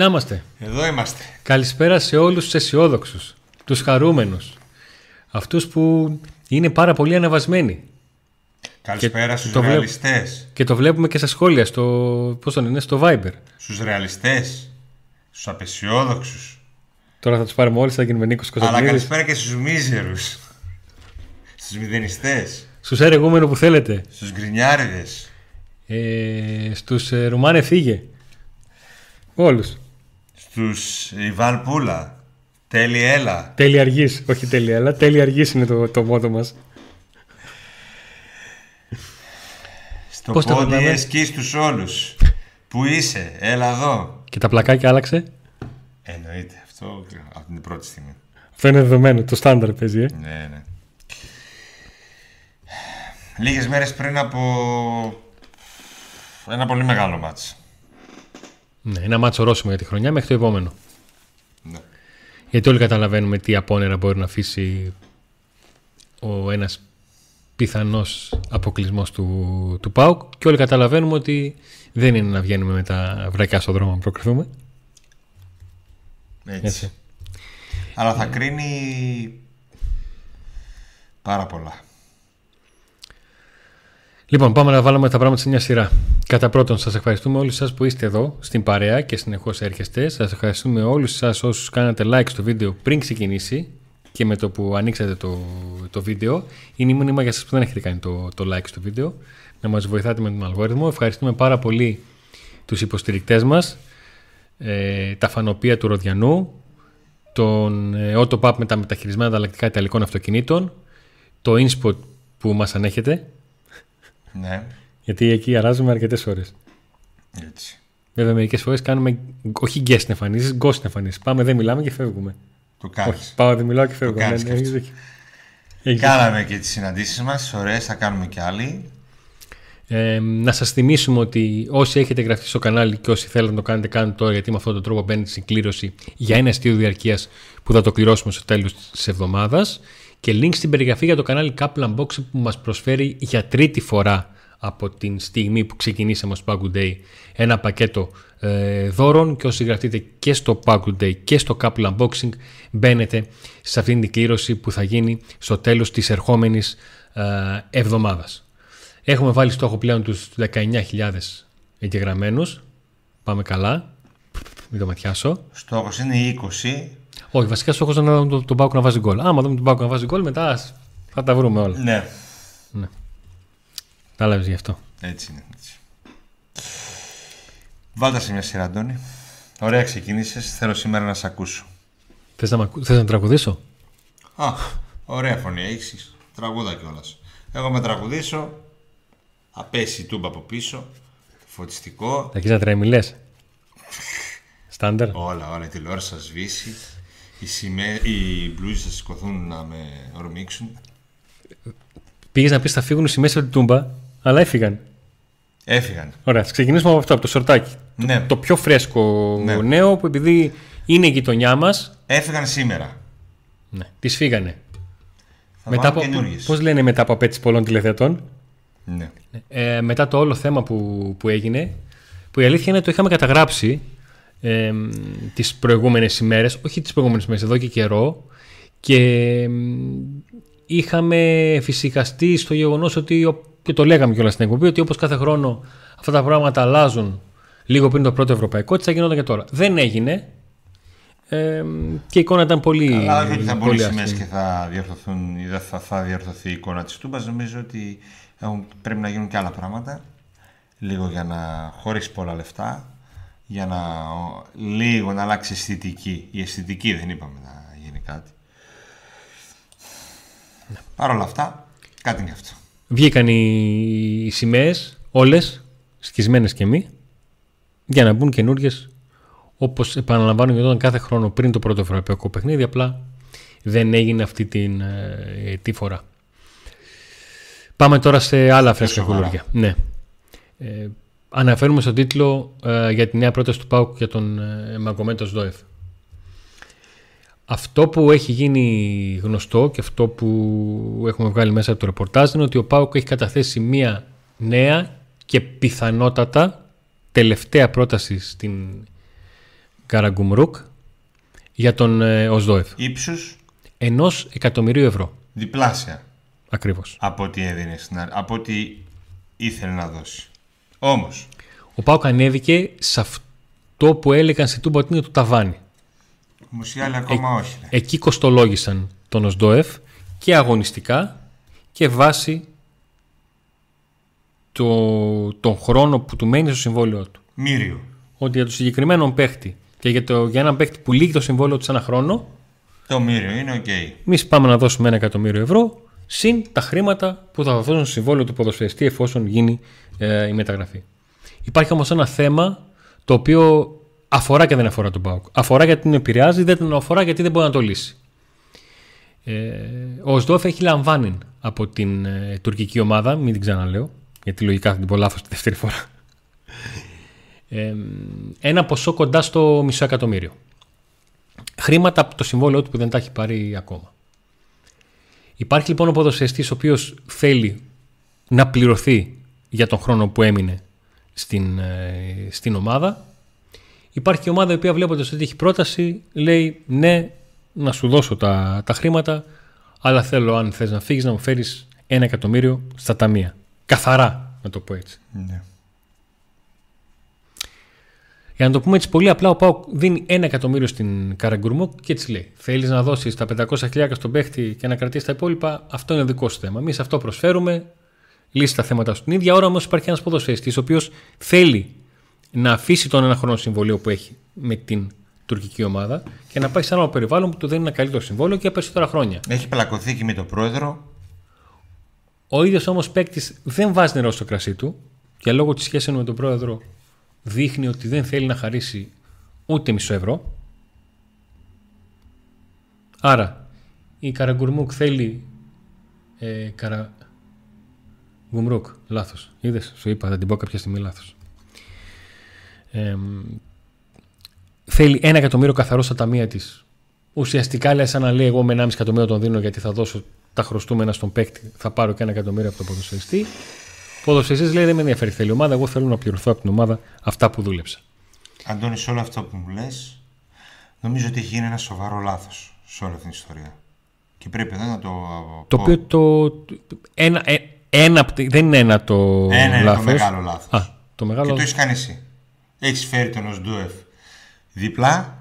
Να είμαστε. Εδώ είμαστε. Καλησπέρα σε όλους τους αισιόδοξους, τους χαρούμενους, αυτούς που είναι πάρα πολύ ανεβασμένοι. Καλησπέρα στους το βλέπ- ρεαλιστές. Και το βλέπουμε και στα σχόλια, στο, πώς το λένε, στο Viber. Στους ρεαλιστές. Στους απεσιόδοξους. Τώρα θα τους πάρουμε όλους, θα γίνουμε Νίκος Αλλά Κωνσταντινίδης. καλησπέρα και στους μίζερους. Στους μηδενιστές. Στους ερεγούμενου που θέλετε. Στους γκρινιάριδες. Ε, στους ε, Ρουμάνε φύγε. Όλους. Στους Ιβάν Πούλα. Τέλη έλα. Τέλη αργής, όχι τέλη αλλά τέλη αργής είναι το, το μότο μας. Στο Πώς το πόντι περνάμε; εσκεί στους όλους. Πού είσαι, έλα εδώ. Και τα πλακάκια άλλαξε; Εννοείται αυτό από την πρώτη στιγμή. Αυτό είναι δεδομένο, το στάνταρ παίζει, ε. Ναι, ναι. Λίγες μέρες πριν από ένα πολύ μεγάλο μάτς. Ναι, ένα μάτσο ορόσημο για τη χρονιά μέχρι το επόμενο. Ναι. Γιατί όλοι καταλαβαίνουμε τι απόνερα μπορεί να αφήσει ο ένας πιθανός αποκλεισμός του, του ΠΑΟΚ και όλοι καταλαβαίνουμε ότι δεν είναι να βγαίνουμε με τα βρακιά στον δρόμο να προκριθούμε. Έτσι. Έτσι. Αλλά θα κρίνει πάρα πολλά. Λοιπόν, πάμε να βάλουμε τα πράγματα σε μια σειρά. Κατά πρώτον, σας ευχαριστούμε όλους σας που είστε εδώ στην παρέα και συνεχώς έρχεστε. Σας ευχαριστούμε όλους σας όσους κάνατε like στο βίντεο πριν ξεκινήσει και με το που ανοίξατε το, το βίντεο. Είναι μήνυμα για σας που δεν έχετε κάνει το, το like στο βίντεο. Να μας βοηθάτε με τον αλγόριθμο. Ευχαριστούμε πάρα πολύ τους υποστηρικτές μας, ε, τα φανοπία του Ροδιανού, τον ε, Autopub με τα μεταχειρισμένα ανταλλακτικά ιταλικών αυτοκινήτων, το InSpot που μας ανέχετε, Ναι, γιατί εκεί αράζουμε αρκετές ώρες. έτσι. Βέβαια, μερικές φορές κάνουμε όχι guest εμφανίσεις, ghost εμφανίσεις. Πάμε, δεν μιλάμε και φεύγουμε. Το Όχι, κάνεις. πάω, δεν μιλάω και φεύγω. κάνεις Ναι, και ναι, αυτό. έχεις δίκιο. Έχεις Κάναμε και τις συναντήσεις μας, ωραίες, θα κάνουμε και άλλοι. Ε, να σας θυμίσουμε ότι όσοι έχετε γραφτεί στο κανάλι και όσοι θέλετε να το κάνετε, κάντε τώρα γιατί με αυτόν τον τρόπο μπαίνετε στην κλήρωση για ένα αστείο διαρκείας που θα το κληρώσουμε στο τέλος της εβδομάδας και link στην περιγραφή για το κανάλι Couple Unboxing που μας προσφέρει για τρίτη φορά από την στιγμή που ξεκινήσαμε ως Pack Day ένα πακέτο ε, δώρων και όσοι γραφτείτε και στο Pack Day και στο Couple Unboxing μπαίνετε σε αυτήν την κλήρωση που θα γίνει στο τέλος της ερχόμενης ε, εβδομάδας. Έχουμε βάλει στόχο πλέον τους 19.000 εγγεγραμμένους. Πάμε καλά. Μην το ματιάσω. Στόχος είναι οι 20. Όχι, βασικά στόχος είναι να δούμε τον, τον Πάουκ να βάζει γκολ. Άμα δούμε τον Πάουκ να βάζει γκολ, μετά ας- θα τα βρούμε όλα. Ναι, Κατάλαβες γι' αυτό. έτσι είναι. Έτσι. Βάλτε σε μια σειρά, Αντώνη. Ωραία ξεκίνησες, θέλω σήμερα να σε ακούσω. Θες να, μ' ακού- θες να τραγουδήσω; Α, ωραία φωνή έχεις. Τραγούδα κιόλας. Εγώ με τραγουδήσω. Θα πέσει η τούμπα από πίσω. Φωτιστικό. Θα αρχίσεις να τρέμει, Στάντερ. Όλα, όλα. Η τηλεόραση θα σβήσει. Οι, σημαί... οι μπλούζες θα σηκωθούν να με ορμήξουν. Πήγες να πεις θα φύγουν οι σημαίες από την τούμπα, αλλά έφυγαν. Έφυγαν. Ωραία, ας ξεκινήσουμε από αυτό, από το σορτάκι. Ναι, Το πιο φρέσκο Ναι. νέο που επειδή είναι η γειτονιά μας, έφυγαν σήμερα. ναι, τις φύγανε. Θα Μετά βάλω από, καινούργιες. πώς λένε μετά από απέτηση πολλών τηλεθεατών, Ναι. ε, μετά το όλο θέμα που, που έγινε, που η αλήθεια είναι το είχαμε καταγράψει ε, τις προηγούμενες ημέρες, όχι τις προηγούμενες ημέρες, εδώ και καιρό, και ε, είχαμε φυσικαστεί στο γεγονός ότι, ο- και το λέγαμε κιόλας στην εκπομπή, ότι όπως κάθε χρόνο αυτά τα πράγματα αλλάζουν λίγο πριν το πρώτο ευρωπαϊκό, τι θα γινόταν και τώρα. Δεν έγινε ε, και η εικόνα ήταν πολύ Αλλά όχι ότι θα μπουν οι πολύ σημαίες άσχημη. και θα διορθωθούν ή δεν θα, θα διορθωθεί η εικόνα της τούμπας. Νομίζω ότι έχουν, πρέπει να γίνουν και άλλα πράγματα. Λίγο για να χωρίς πολλά λεφτά. Για να ο, λίγο να αλλάξει η αισθητική. Η αισθητική δεν είπαμε να γίνει κάτι. Παρ' όλα αυτά, κάτι είναι αυτό. Βγήκαν οι, οι σημαίες, όλες, σκισμένες και μη, για να μπουν καινούριε, όπως επαναλαμβάνω γινόταν κάθε χρόνο πριν το πρώτο ευρωπαϊκό παιχνίδι, απλά δεν έγινε αυτή την, ε, τη φορά. Πάμε τώρα σε άλλα φρέσκα σοβαρά. κουλούρια. Ναι. Ε, αναφέρουμε στον τίτλο ε, για τη νέα πρόταση του ΠΑΟΚ για τον ε, Μαγκομέντος Δόεφ. Αυτό που έχει γίνει γνωστό και αυτό που έχουμε βγάλει μέσα από το ρεπορτάζ είναι ότι ο ΠΑΟΚ έχει καταθέσει μία νέα και πιθανότατα τελευταία πρόταση στην Καραγκουμρούκ για τον ε, Οσδόεφ. Ύψους; Ενός εκατομμυρίου ευρώ. διπλάσια Ακριβώς. από ό,τι έδινε στην αρχή, από ό,τι ήθελε να δώσει. Όμως, Ο Πάουκ ανέβηκε σε αυτό που έλεγαν σε τούμπα ότι είναι το ταβάνι. όμως οι άλλοι ακόμα όχι. ρε. Εκεί κοστολόγησαν τον Οσδόεφ και αγωνιστικά και βάσει το, τον χρόνο που του μένει στο συμβόλαιό του. Μύριο. Ότι για τον συγκεκριμένο παίχτη και για, το, για έναν παίχτη που λύγει το συμβόλαιο του σε ένα χρόνο, Το μύριο είναι οκ. εμείς πάμε να δώσουμε ένα εκατομμύριο ευρώ συν τα χρήματα που θα δώσουν στο συμβόλαιο του ποδοσφαιριστή εφόσον γίνει ε, η μεταγραφή. Υπάρχει όμως ένα θέμα το οποίο αφορά και δεν αφορά τον ΠΑΟΚ. Αφορά γιατί την επηρεάζει, δεν την αφορά γιατί δεν μπορεί να το λύσει. Ε, ο Σδόφ έχει λαμβάνει από την ε, τουρκική ομάδα, μην την ξαναλέω, γιατί λογικά θα την πω λάθος τη δεύτερη φορά. Ε, ένα ποσό κοντά στο μισό εκατομμύριο. Χρήματα από το συμβόλαιο του που δεν τα έχει πάρει ακόμα. Υπάρχει λοιπόν ο ποδοσφαιριστής ο οποίος θέλει να πληρωθεί για τον χρόνο που έμεινε στην, ε, στην ομάδα. Υπάρχει και η ομάδα η οποία βλέποντας ότι έχει πρόταση λέει ναι να σου δώσω τα, τα χρήματα αλλά θέλω αν θες να φύγεις να μου φέρεις ένα εκατομμύριο στα ταμεία. Καθαρά να το πω έτσι. Ναι. Για να το πούμε έτσι πολύ απλά, ο Πάουκ δίνει ένα εκατομμύριο στην Καραγκουρμό και έτσι λέει: Θέλεις να δώσεις τα 500 χιλιάρικα στον παίχτη και να κρατήσεις τα υπόλοιπα, αυτό είναι δικό σου θέμα. Εμείς αυτό προσφέρουμε, λύσει τα θέματα σου. Την ίδια ώρα όμως υπάρχει ένας ποδοσφαιριστής ο οποίος θέλει να αφήσει τον ένα χρόνο συμβολίο που έχει με την τουρκική ομάδα και να πάει σε ένα άλλο περιβάλλον που του δίνει ένα καλύτερο συμβόλαιο και για περισσότερα χρόνια. Έχει πλακωθεί και με τον πρόεδρο. Ο ίδιος όμως παίκτης δεν βάζει νερό στο κρασί του και λόγω της σχέσης με τον πρόεδρο δείχνει ότι δεν θέλει να χαρίσει ούτε μισό ευρώ. Άρα η Καραγκουρμούκ θέλει. Ε, καρα... Γκουμρούκ, λάθος. Είδες, σου είπα, θα την πω κάποια στιγμή λάθος. Ε, θέλει ένα εκατομμύριο καθαρός στα ταμεία της. Ουσιαστικά λέει σαν να λέει εγώ με 1,5 εκατομμύριο τον δίνω γιατί θα δώσω τα χρωστούμενα στον παίκτη, θα πάρω και ένα εκατομμύριο από τον ποδοσφαιριστή. Ο ποδοσφαιριστής λέει δεν με ενδιαφέρει θέλει η ομάδα, εγώ θέλω να πληρωθώ από την ομάδα αυτά που δούλεψα. Αντώνη, σε όλο αυτό που μου λες, νομίζω ότι έχει γίνει ένα σοβαρό λάθος σε όλη αυτή την ιστορία. Και πρέπει εδώ να το. Το πω. οποίο το. Ένα, ε, ένα, απ' τη- δεν είναι ένα το Ένα είναι το λάθος. μεγάλο λάθος. Α, το Και μεγάλο. το έχεις κάνει εσύ. Έχεις φέρει τον Οσντούεφ δίπλα,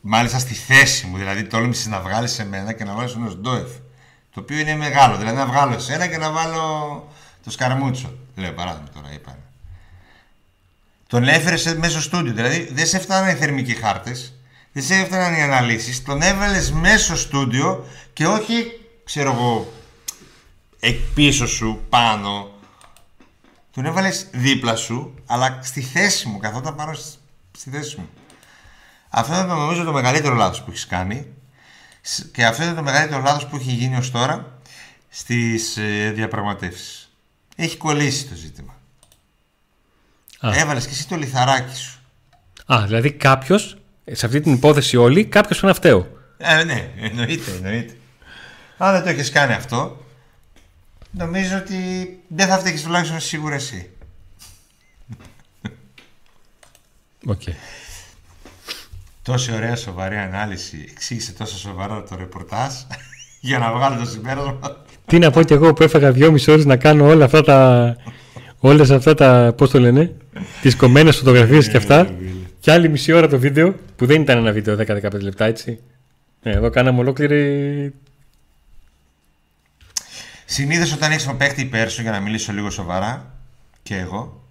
μάλιστα στη θέση μου. Δηλαδή, τόλμησες να βγάλεις εμένα και να βάλεις τον Οσντούεφ. Το οποίο είναι μεγάλο. Δηλαδή, να βγάλω εσένα και να βάλω το Σκαρμούτσο. Λέω παράδειγμα τώρα, είπα. Τον έφερες σε μέσω στούντιο. Δηλαδή, δεν σε έφταναν οι θερμικοί χάρτες, δεν σε έφταναν οι αναλύσεις. Τον έβαλες μέσω στούντιο και όχι, ξέρω εγώ, εκ πίσω σου, πάνω, τον έβαλες δίπλα σου, αλλά στη θέση μου, καθόταν πάνω στη, στη θέση μου. Αυτό είναι το, νομίζω το μεγαλύτερο λάθος που έχεις κάνει. Σ- Και αυτό είναι το μεγαλύτερο λάθος που έχει γίνει ως τώρα στις ε, διαπραγματεύσεις. Έχει κολλήσει το ζήτημα. Α. Έβαλες και εσύ το λιθαράκι σου. Α, δηλαδή κάποιος, σε αυτή την υπόθεση όλη, κάποιος πρέπει να φταίω. Ε, ναι, εννοείται, εννοείται. Αν δεν το έχεις κάνει αυτό, νομίζω ότι δεν θα φταίχεις τουλάχιστον σίγουρα εσύ. Οκ. Τόση ωραία σοβαρή ανάλυση, εξήγησε τόσο σοβαρά το ρεπορτάζ για να βγάλω το συμπέρασμα. Τι να πω κι εγώ που έφαγα δυόμιση ώρες να κάνω όλα αυτά τα. Όλες αυτά τα, πώς το λένε, τις κομμένες φωτογραφίες και αυτά και άλλη μισή ώρα το βίντεο που δεν ήταν ένα βίντεο 10-15 λεπτά έτσι. Ε, εδώ κάναμε ολόκληρη... Συνήθως όταν έχεις τον παίκτη υπέρ σου, για να μιλήσω λίγο σοβαρά, και εγώ,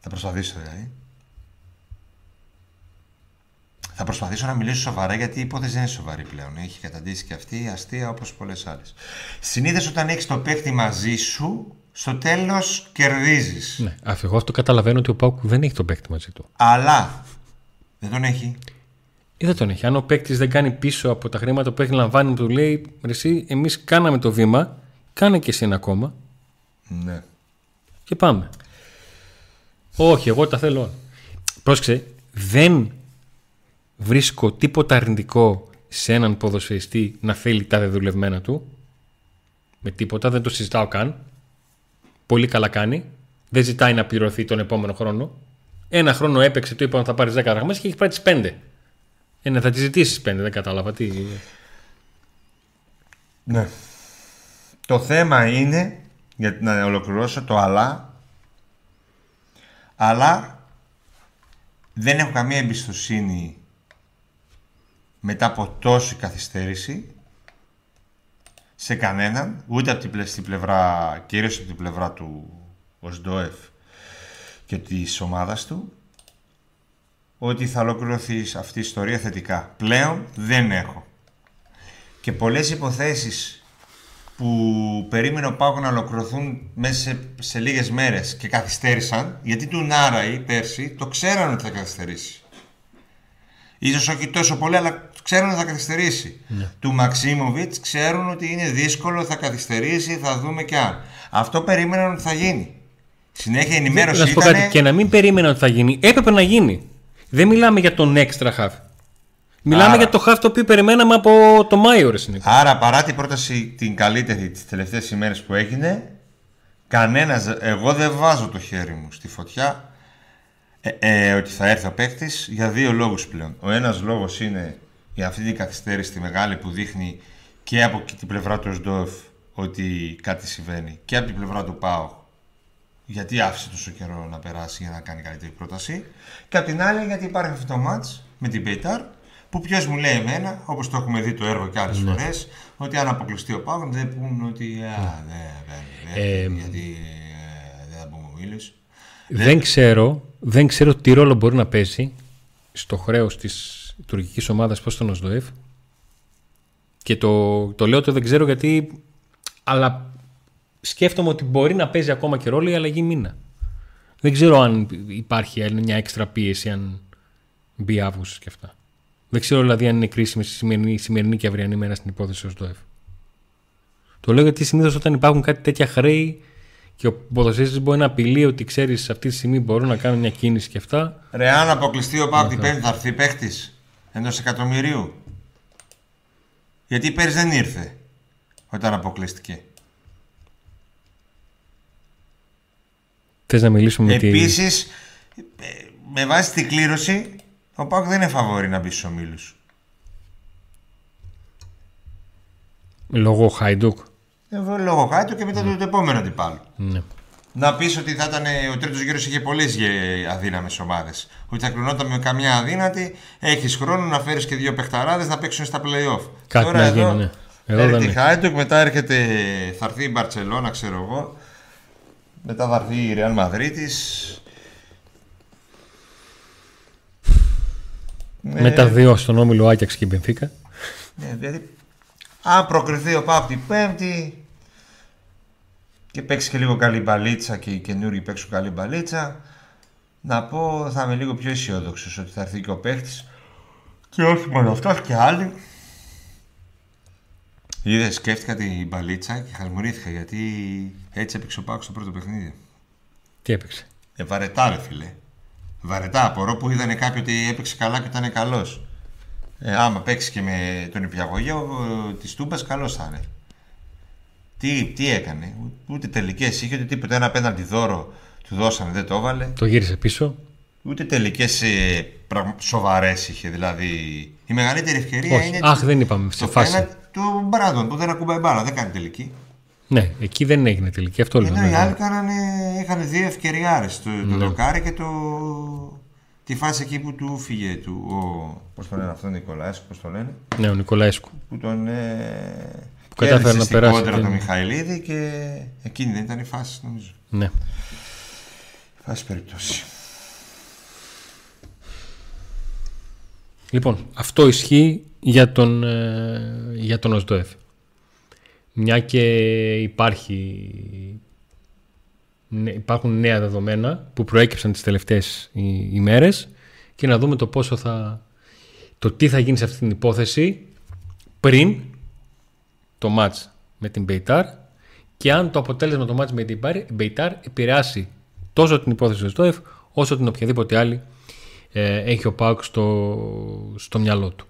θα προσπαθήσω δηλαδή. Θα προσπαθήσω να μιλήσω σοβαρά γιατί η υπόθεση δεν είναι σοβαρή πλέον. Έχει καταντήσει και αυτή αστεία όπως πολλές άλλες. Συνήθως όταν έχεις τον παίκτη μαζί σου, στο τέλος κερδίζεις. Ναι, αφού εγώ αυτό καταλαβαίνω ότι ο Πάουκ δεν έχει τον παίκτη μαζί του. Αλλά δεν τον έχει. Ή δεν τον έχει. Αν ο παίκτης δεν κάνει πίσω από τα χρήματα που έχει λαμβάνει, του λέει: «Ρε Εσύ, εμείς κάναμε το βήμα, κάνε και εσύ ένα ακόμα Ναι. και πάμε. Όχι, εγώ τα θέλω όλα. Πρόσεξε, δεν βρίσκω τίποτα αρνητικό σε έναν ποδοσφαιριστή να θέλει τα δεδουλευμένα του. Με τίποτα, δεν το συζητάω καν. Πολύ καλά κάνει. Δεν ζητάει να πληρωθεί τον επόμενο χρόνο. Ένα χρόνο έπαιξε, του είπαν θα πάρει 10 δραχμές και έχει πάρει τις 5. Ε, ναι, θα τις ζητήσεις 5, δεν κατάλαβα. Τι... Ναι. Το θέμα είναι, για να ολοκληρώσω το αλλά, αλλά δεν έχω καμία εμπιστοσύνη μετά από τόση καθυστέρηση σε κανέναν, ούτε από την πλευρά, κυρίως από την πλευρά του Οσντόεφ και της ομάδας του, ότι θα ολοκληρωθεί αυτή η ιστορία θετικά. Πλέον δεν έχω. Και πολλές υποθέσεις που περίμενε ο Πάγο να ολοκληρωθούν μέσα σε, σε λίγες μέρες και καθυστέρησαν, γιατί του Νάραη πέρσι το ξέραν ότι θα καθυστερήσει. Ίσως όχι τόσο πολύ, αλλά ξέρουν ότι θα καθυστερήσει. Ναι. Του Μαξίμοβιτς ξέρουν ότι είναι δύσκολο, θα καθυστερήσει, θα δούμε κι αν. Αυτό περίμεναν ότι θα γίνει. Συνέχεια ενημέρωση να σου πω κάτι, και να μην περίμεναν ότι θα γίνει, έπρεπε να γίνει. Δεν μιλάμε για τον extra half. Μιλάμε Άρα... για το half το οποίο περιμέναμε από το Μάιο, ρε Άρα, παρά την πρόταση την καλύτερη τις τελευταίες ημέρες που έγινε, κανένας, εγώ δεν βάζω το χέρι μου στη φωτιά ε, ε, ότι θα έρθει ο παίκτης για δύο λόγους πλέον. Ο ένας λόγος είναι για αυτή την καθυστέρηση τη μεγάλη που δείχνει και από την πλευρά του ΣΔΟΕΦ ότι κάτι συμβαίνει και από την πλευρά του ΠΑΟ γιατί άφησε τόσο καιρό να περάσει για να κάνει καλύτερη πρόταση και από την άλλη γιατί υπάρχει αυτό το μάτς με την Πέιταρ που ποιος μου λέει εμένα, όπως το έχουμε δει το έργο και άλλες ναι. φορές, ότι αν αποκλειστεί ο Πάγο δεν πούν ότι. Α, ναι, ναι, ε, γιατί ε, δεν θα πούμε ο Δεν ξέρω, δεν ξέρω τι ρόλο μπορεί να παίζει στο χρέος της τουρκικής ομάδας προ τον Οσδοεύ. Και το, το λέω ότι δεν ξέρω γιατί. Αλλά σκέφτομαι ότι μπορεί να παίζει ακόμα και ρόλο η αλλαγή μήνα. Δεν ξέρω αν υπάρχει μια έξτρα πίεση αν μπει Αύγουστος και αυτά. Δεν ξέρω δηλαδή αν είναι κρίσιμη η σημερινή, σημερινή και αυριανή μέρα στην υπόθεση ως ΔΟΕΦ. Το λέω γιατί συνήθως όταν υπάρχουν κάτι τέτοια χρέη και ο ποδοσφαιριστής μπορεί να απειλεί ότι ξέρεις αυτή τη στιγμή μπορούν να κάνουν μια κίνηση και αυτά. Ρε, αν αποκλειστεί ο Πάου την Πέμπτη, θα έρθει παίχτης ενό εκατομμυρίου; Γιατί πέρυσι δεν ήρθε όταν αποκλείστηκε. Θες να μιλήσουμε με τη... Επίσης, με βάση την κλήρωση, ο Πάουκ δεν είναι φαβόρη να μπει στους ομίλους. Λόγω Χάιντουκ. Ε, λόγω Χάιντουκ και μετά mm. το, επόμενο αντιπάλο. Ναι. Να πεις ότι θα ήταν ο τρίτος γύρος είχε πολλές αδύναμες ομάδες. Ότι θα κρινόταν με καμιά αδύνατη, έχεις χρόνο να φέρεις και δύο παιχταράδες να παίξουν στα playoff. Κάτι Τώρα να εδώ, γίνει, ναι. Εδώ έρχεται η Χάιντουκ, μετά έρχεται, θα έρθει η Μπαρσελόνα, ξέρω εγώ. Μετά θα έρθει η Ρεάλ Μαδρίτη. Ναι. Με τα δύο στον όμιλο Άκιαξ και η Μπενφίκα. Ναι, δηλαδή, αν προκριθεί ο Πάπ την Πέμπτη και παίξει και λίγο καλή μπαλίτσα και οι καινούργοι παίξουν καλή μπαλίτσα, να πω θα είμαι λίγο πιο αισιόδοξος ότι θα έρθει και ο παίχτης. Και όχι μόνο αυτό, και άλλοι. Είδες, σκέφτηκα την μπαλίτσα και χασμουρήθηκα γιατί έτσι έπαιξε ο Πάκος στο πρώτο παιχνίδι. Τι έπαιξε; Ε, βαρετά, ρε φίλε. Βαρετά. Απορώ που είδανε κάποιοι ότι έπαιξε καλά και ήταν καλός. Ε, άμα παίξει και με τον υπηαγωγείο της Τούμπας, καλός θα είναι. Τι, τι έκανε, ούτε τελικές είχε, ούτε τίποτα. Ένα απέναντι δώρο του δώσανε, δεν το έβαλε. Το γύρισε πίσω. Ούτε τελικές ε, σοβαρές είχε. Δηλαδή η μεγαλύτερη ευκαιρία Όχι. είναι. Αχ, δεν είπαμε. Σε φάση. του Μπράντον που δεν ακουμπάει μπάλα, δεν κάνει τελική. Ναι, εκεί δεν έγινε τελική. Αυτό λέω. Ενώ οι άλλοι κάνανε, είχαν δύο ευκαιριάρε. Το, το ναι. δοκάρι και το. Τη φάση εκεί που του φύγε του. Ο... Πώς το λένε αυτό, Νικολάσκου, πώς το λένε; Ναι, ο Νικολάσκου. Που τον. Ε... Που κατάφερε να περάσει. Κόντρα τον Μιχαηλίδη και εκείνη δεν ήταν η φάση, νομίζω. Ναι. Φάση περιπτώσει. Λοιπόν, αυτό ισχύει για τον, ε, για τον ΟΣΔΟΕΦ μια και υπάρχει, υπάρχουν νέα δεδομένα που προέκυψαν τις τελευταίες ημέρες και να δούμε το πόσο θα, το τι θα γίνει σε αυτή την υπόθεση πριν το μάτς με την Μπεϊτάρ και αν το αποτέλεσμα του μάτς με την Μπεϊτάρ επηρεάσει τόσο την υπόθεση του ΣΤΟΕΦ όσο την οποιαδήποτε άλλη ε, έχει ο Πάουκ στο, στο μυαλό του.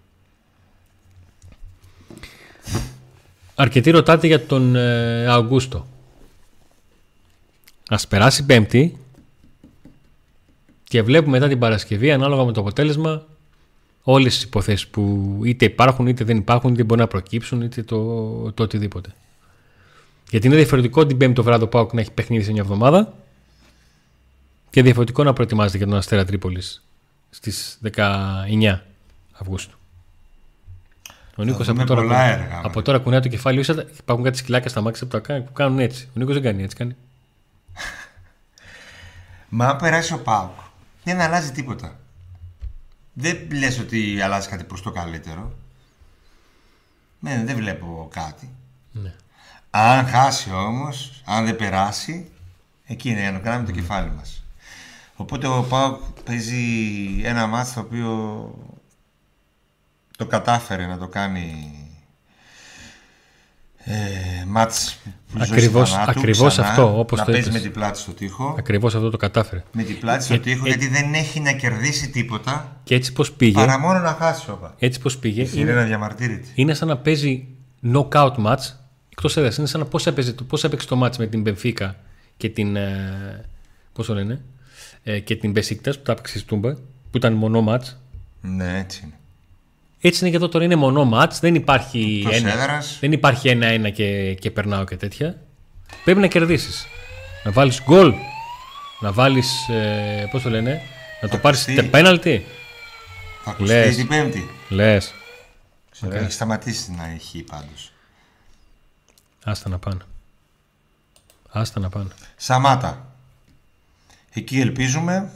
Αρκετοί ρωτάτε για τον ε, Αυγούστο. Ας περάσει πέμπτη Και βλέπουμε μετά την Παρασκευή, ανάλογα με το αποτέλεσμα, όλες τις υποθέσεις που είτε υπάρχουν είτε δεν υπάρχουν, είτε μπορεί να προκύψουν, είτε το, το οτιδήποτε. Γιατί είναι διαφορετικό την Πέμπτη το βράδυ ο να έχει παιχνίδι σε μια εβδομάδα και διαφορετικό να προετοιμάζεται για τον Αστέρα Τρίπολης στις 19 Αυγούστου. Ο Νίκος από, τώρα, έργα, από τώρα κουνάει το κεφάλι. Υπάρχουν κάτι σκυλάκια στα μάξια που, που κάνουν έτσι. Ο Νίκος δεν κάνει έτσι. Κάνει. Μα αν περάσει ο Πάουκ, δεν αλλάζει τίποτα. Δεν λες ότι αλλάζει κάτι προς το καλύτερο. Ναι, δεν βλέπω κάτι. Ναι. Αν χάσει όμως, αν δεν περάσει, εκεί είναι να κάνουμε το κεφάλι μας. Οπότε ο Πάουκ παίζει ένα μάτι το οποίο το κατάφερε να το κάνει ε, μάτς ακριβώς, ακριβώς αυτό όπως να το παίζει με την πλάτη στο τοίχο. Ακριβώς αυτό το κατάφερε. Με την πλάτη στο ε, τοίχο ε, γιατί δεν έχει να κερδίσει τίποτα και έτσι πως πήγε; παρά μόνο να χάσει όπα. έτσι πως πήγε; Είναι, να διαμαρτύρεται είναι σαν να παίζει knockout match εκτός έδρας είναι σαν να πώς, έπαιζε, πώς έπαιξε το match με την Μπενφίκα και την ε, πώς το λένε ε, και την Μπεσίκτας που τα έπαιξε Τούμπα που ήταν μονό match. Ναι έτσι είναι έτσι είναι και εδώ τώρα είναι μονό μάτς, δεν υπάρχει ένα, δεν υπάρχει ένα-ένα και, και περνάω και τέτοια. Πρέπει να κερδίσεις. Να βάλεις γκολ, να βάλεις, ε, πώς το λένε, να το πάρεις πέναλτι. Θα ακουστεί την πέμπτη. Λες. Okay. Έχει σταματήσει να έχει πάντως. Άστα να πάνε. Άστα να πάνε. Σαμάτα. Εκεί ελπίζουμε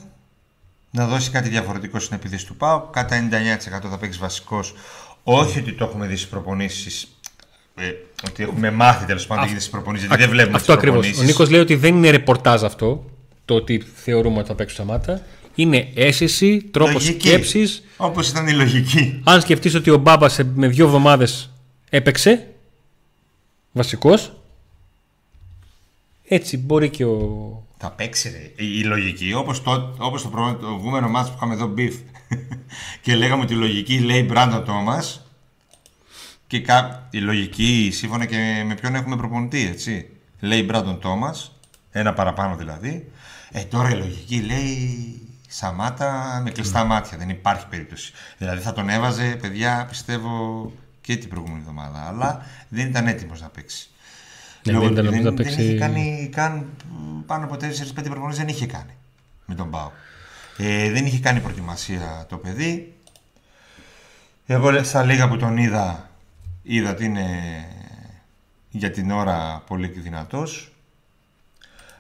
να δώσει κάτι διαφορετικό στην επίθεση του ΠΑΟ. Κατά 99% θα παίξεις βασικός. Όχι ότι το έχουμε δει στις προπονήσεις. Ε, ότι έχουμε μάθει τέλος πάντων για τι προπονήσεις. Γιατί δεν βλέπουμε Αυτό ακριβώς. Ο Νίκος λέει ότι δεν είναι ρεπορτάζ αυτό. Το ότι θεωρούμε ότι θα παίξει Σαμάτα. Είναι αίσθηση, τρόπος σκέψης. Όπως ήταν η λογική. Αν σκεφτείς ότι ο Μπάμπας με δύο εβδομάδες έπαιξε βασικός. Έτσι μπορεί και ο, θα παίξει ρε. Η, λογική, όπως το, όπως το προηγούμενο ματς που είχαμε εδώ beef και λέγαμε ότι η λογική λέει Μπράντον Τόμας και κά... η λογική σύμφωνα και με ποιον έχουμε προπονητή, έτσι. Λέει Μπράντον Τόμας, ένα παραπάνω δηλαδή. Ε, τώρα η λογική λέει Σαμάτα με κλειστά μάτια. Δεν υπάρχει περίπτωση. Δηλαδή θα τον έβαζε, παιδιά, πιστεύω και την προηγούμενη εβδομάδα. Αλλά δεν ήταν έτοιμος να παίξει. Ναι, δεν, δεν, δεν, παίξει... δεν είχε κάνει καν πάνω από 4-5 προπονήσεις δεν είχε κάνει με τον Πάο. Ε, δεν είχε κάνει προετοιμασία το παιδί. Εγώ στα λίγα που τον είδα, είδα ότι είναι για την ώρα πολύ δυνατός.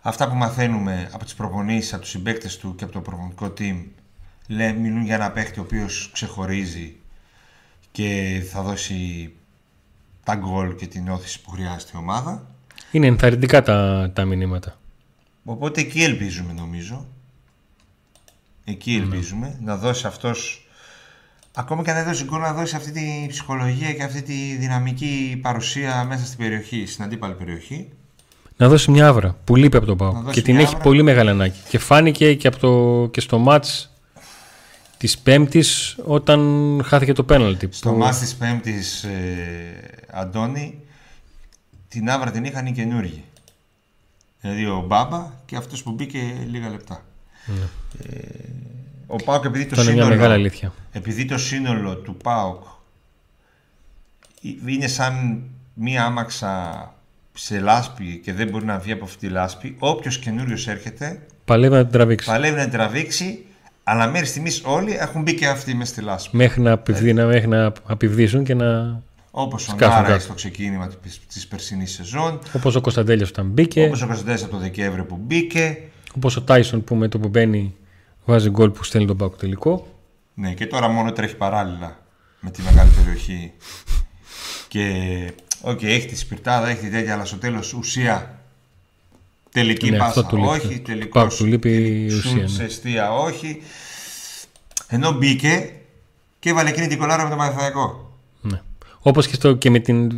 Αυτά που μαθαίνουμε από τις προπονήσεις, από τους συμπαίκτες του και από το προπονητικό team λέ, μιλούν για ένα παίχτη ο οποίος ξεχωρίζει και θα δώσει τα γκολ και την όθηση που χρειάζεται η ομάδα. Είναι ενθαρρυντικά τα, τα μηνύματα. Οπότε εκεί ελπίζουμε νομίζω. Εκεί ναι. ελπίζουμε να δώσει αυτός Ακόμα και αν δεν δώσει γκολ να δώσει αυτή τη ψυχολογία και αυτή τη δυναμική παρουσία μέσα στην περιοχή, στην αντίπαλη περιοχή. Να δώσει μια άβρα που λείπει από τον Πάο και την έχει πολύ μεγάλη ανάγκη. Και φάνηκε και, από το, και στο μάτς της Πέμπτης όταν χάθηκε το πέναλτι. Στο που... μάτς της Πέμπτης, ε, Αντώνη, την άβρα την είχαν οι καινούργοι. Δηλαδή ο Μπάμπα και αυτός που μπήκε λίγα λεπτά. Ναι. Ε, ο Πάοκ επειδή το, σύνολο, μια μεγάλη αλήθεια. επειδή το σύνολο του Πάοκ είναι σαν μία άμαξα σε λάσπη και δεν μπορεί να βγει από αυτή τη λάσπη, όποιος καινούριος έρχεται. Παλεύει να την τραβήξει. Παλεύει να την τραβήξει, αλλά μέχρι στιγμής όλοι έχουν μπει και αυτοί μέσα στη λάσπη. Μέχρι να, δηλαδή. μέχρι να απειβδίσουν και να Όπως ο Νάρας στο ξεκίνημα της περσινής σεζόν. Όπως ο Κωνσταντέλιος όταν μπήκε. Όπως ο Κωνσταντέλιος από το Δεκέμβριο που μπήκε. Όπως ο Τάισον που με το που μπαίνει βάζει γκολ που στέλνει τον Πάκο τελικό. Ναι, και τώρα μόνο τρέχει παράλληλα με τη μεγάλη περιοχή. και οκ, okay, έχει τη σπιρτάδα, έχει τη τέτοια, αλλά στο τέλος ουσία. Τελική ναι, πάσα, όχι. Τελικός. Του λείπει η ουσία. Ναι. όχι. Ενώ μπήκε και έβαλε εκείνη την κολάρα με το μαθηματικό. Όπως και, και με την.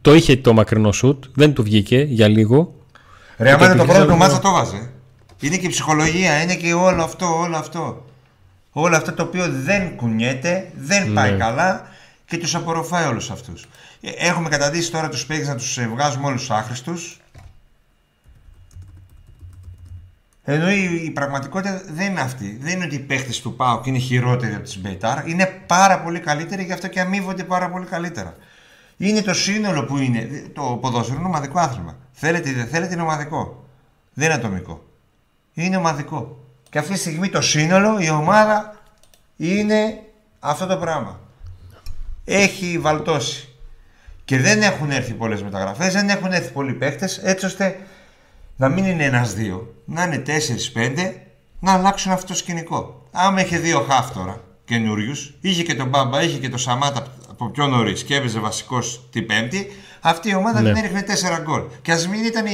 Το είχε το μακρινό σουτ, δεν του βγήκε για λίγο. Ρε, άμα το πρώτο του μάτσα το βάζε. Είναι και η ψυχολογία, είναι και όλο αυτό, όλο αυτό. Όλο αυτό το οποίο δεν κουνιέται, δεν ναι. πάει καλά και τους απορροφάει όλους αυτούς. Ε, έχουμε καταντήσει τώρα τους παίκτες να τους ε, βγάζουμε όλους τους άχρηστους. Ενώ η, η πραγματικότητα δεν είναι αυτή. Δεν είναι ότι οι παίχτες του ΠΑΟΚ είναι χειρότεροι από τους Μπεϊτάρ. Είναι πάρα πολύ καλύτεροι, γι' αυτό και αμείβονται πάρα πολύ καλύτερα. Είναι το σύνολο που είναι. Το ποδόσφαιρο είναι ομαδικό άθλημα. Θέλετε ή δεν θέλετε, είναι ομαδικό. Δεν είναι ατομικό. Είναι ομαδικό. Και αυτή τη στιγμή το σύνολο, η ομάδα είναι αυτό το πράγμα. Έχει βαλτώσει. Και δεν έχουν έρθει πολλές μεταγραφές, δεν έχουν έρθει πολλοί παίχτες, έτσι ώστε να μην είναι ένα-δύο, να είναι τέσσερι-πέντε, να αλλάξουν αυτό το σκηνικό. Άμα είχε δύο χάφ τώρα καινούριους, είχε και τον Μπάμπα, είχε και τον Σαμάτα από πιο νωρίς και έπαιζε βασικός την Πέμπτη, αυτή η ομάδα Ναι. δεν έριχνε 4 γκολ. Και ας μην ήταν η.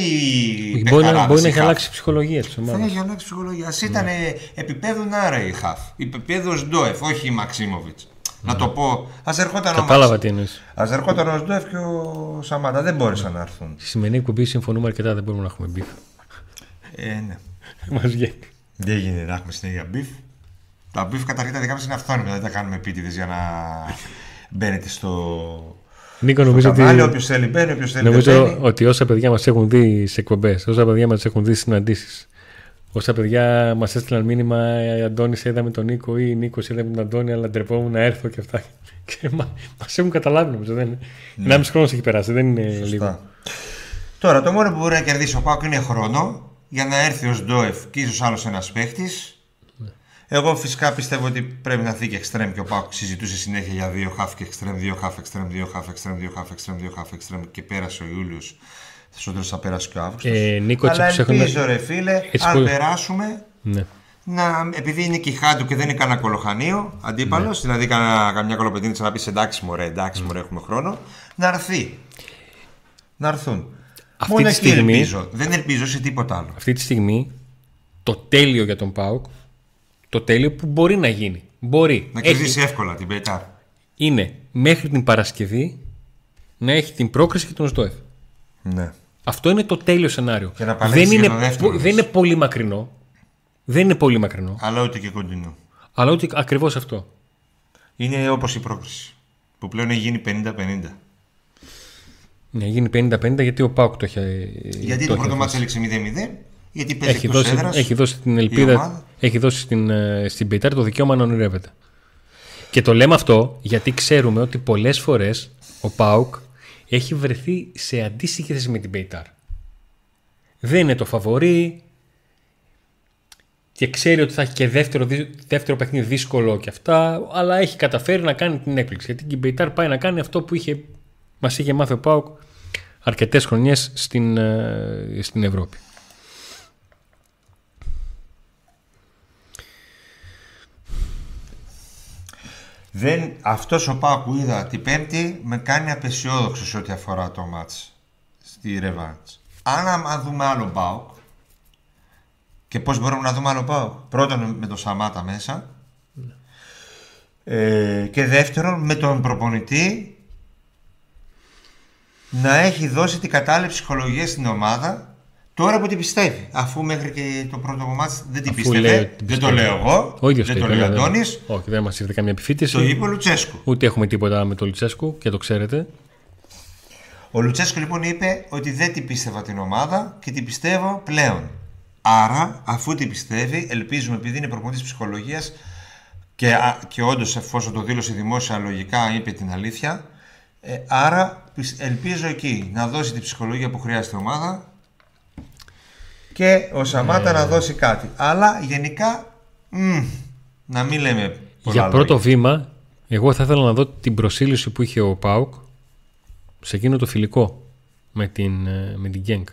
Μπορεί, να, παιχταράδες, μπορεί να οι έχει half. αλλάξει η ψυχολογία της Θα ομάδα. έχει αλλάξει ψυχολογία. Α ήταν επίπεδου Νάρα η Χαφ. Επίπεδου Ντόεφ, όχι η Μαξίμοβιτς. Να το πω. Α ερχόταν ο Κατάλαβα τι εννοείς. Α ερχόταν ο Ντόεφ και ο Σαμάτα. Δεν μπόρεσαν να έρθουν. Στη σημερινή εκπομπή συμφωνούμε αρκετά, δεν μπορούμε να έχουμε μπιφ. Ε, ναι. Μας βγαίνει. Δεν γίνεται να έχουμε συνέχεια μπιφ. Τα μπιφ καταρχήν τα δικά μας είναι αυθόρμητα. Δεν τα κάνουμε επίτηδες για να μπαίνετε στο. Νίκο, στο νομίζω ότι, κανάλι. Όποιος θέλει μπαίνει, όποιος θέλει δεν νομίζω μπαίνει. ότι όσα παιδιά μας έχουν δει σε εκπομπές, όσα παιδιά μας έχουν δει στις συναντήσεις, όσα παιδιά μας έστειλαν μήνυμα, «Ε, Αντώνης, σε είδα με τον Νίκο ή Νίκος, σε είδα με τον Αντώνη, αλλά ντρεπόμουν να έρθω και αυτά. Και μα μας έχουν καταλάβει, νομίζω. Δεν είναι. Ναι. χρόνο έχει περάσει, δεν είναι λίγο. Σωστά. Τώρα, το μόνο που μπορεί να κερδίσει ο Πάουκ είναι χρόνο για να έρθει ως Ντόεφ και ίσως άλλος ένας παίχτης. Εγώ φυσικά πιστεύω ότι πρέπει να έρθει και εξτρέμ και ο Πάουκ συζητούσε συνέχεια για δύο χάφ και εξτρέμ, δύο χάφ, εξτρέμ, δύο χάφ, εξτρέμ, δύο χάφ, εξτρέμ, δύο χάφ, εξτρέμ και πέρασε ο Ιούλιος. Στο τέλο θα πέρασε και ο Αύγουστος. Ε, Νίκο, έτσι Αλλά όπως έχουν- ελπίζω, ρε φίλε, Έτσι αν που- περάσουμε, Ναι. να, επειδή είναι και η Χάντου και δεν είναι κανένα κολοχανίο αντίπαλος, Ναι. δηλαδή κανένα, καμιά κολοπεντίνη να πεις εντάξει, μωρέ, εντάξει, μωρέ, έχουμε χρόνο, να έρθει. Να έρθουν. Αυτή Μόνο τη εκεί στιγμή- ελπίζω. Δεν ελπίζω σε τίποτα άλλο. Αυτή τη στιγμή το τέλειο για τον Πάουκ, το τέλειο που μπορεί να γίνει. Μπορεί. Να Έχει- κερδίσει εύκολα την Πέταρ. είναι μέχρι την Παρασκευή να έχει την πρόκριση και τον ΣΔΟΕΦ. Ναι. Αυτό είναι το τέλειο σενάριο. Και να παλέψεις δεν, για είναι, το δεύτερο, πο- λες. δεν είναι πολύ μακρινό. Δεν είναι πολύ μακρινό. Αλλά ούτε και κοντινού. Αλλά ότι ακριβώς αυτό. Είναι όπως η πρόκριση. Που πλέον έχει γίνει 50-50. Ναι, γίνει 50-50 γιατί ο Πάουκ το έχει. Γιατί το, έχει πρώτο μάτι αφήσει. έληξε 0-0. Γιατί παίζει έχει εκτός δώσει, έδρας, έχει δώσει την η ελπίδα, ομάδα. έχει δώσει στην, ε, στην Πεϊτάρ το δικαίωμα να ονειρεύεται. Και το λέμε αυτό γιατί ξέρουμε ότι πολλές φορές ο Πάουκ έχει βρεθεί σε αντίστοιχη θέση με την Πεϊτάρ. Δεν είναι το φαβορή και ξέρει ότι θα έχει και δεύτερο, δι- δεύτερο παιχνίδι δύσκολο και αυτά, αλλά έχει καταφέρει να κάνει την έκπληξη. Γιατί και η Πεϊτάρ πάει να κάνει αυτό που είχε, μας είχε μάθει ο Πάουκ αρκετές χρονιές στην, ε, στην Ευρώπη. Δεν, αυτός ο Πάο που είδα την Πέμπτη με κάνει απεσιόδοξος σε ό,τι αφορά το μάτς στη Ρεβάντς. Αν, αν δούμε άλλο Πάο και πώς μπορούμε να δούμε άλλο Πάο. Πρώτον με τον Σαμάτα μέσα ε, και δεύτερον με τον προπονητή να έχει δώσει την κατάλληλη ψυχολογίας στην ομάδα τώρα που την πιστεύει. Αφού μέχρι και το πρώτο μάτς δεν την Αφού λέει ότι πίστευε. την Δεν το πιστεύει. λέω εγώ. Ο ίδιος δεν το το είπε, λέει ο δεν- Αντώνης. Όχι, δεν μας ήρθε καμία επιφύτηση. Το είπε ο Λουτσέσκου. Ούτε έχουμε τίποτα με τον Λουτσέσκου και το ξέρετε. Ο Λουτσέσκου λοιπόν είπε ότι δεν την πίστευα την ομάδα και την πιστεύω πλέον. Άρα, αφού την πιστεύει, ελπίζουμε επειδή είναι προπονητής ψυχολογίας και, α- και όντως εφόσον το δήλωσε δημόσια λογικά είπε την αλήθεια, ε, άρα πισ- ελπίζω εκεί να δώσει την ψυχολογία που χρειάζεται η ομάδα και ο Σαμάτα Ε. να δώσει κάτι. Αλλά γενικά, μ, να μην λέμε πολλά Για πρώτο λόγια. βήμα, εγώ θα ήθελα να δω την προσήλωση που είχε ο Πάουκ σε εκείνο το φιλικό με την, ε, με την Γκένκ.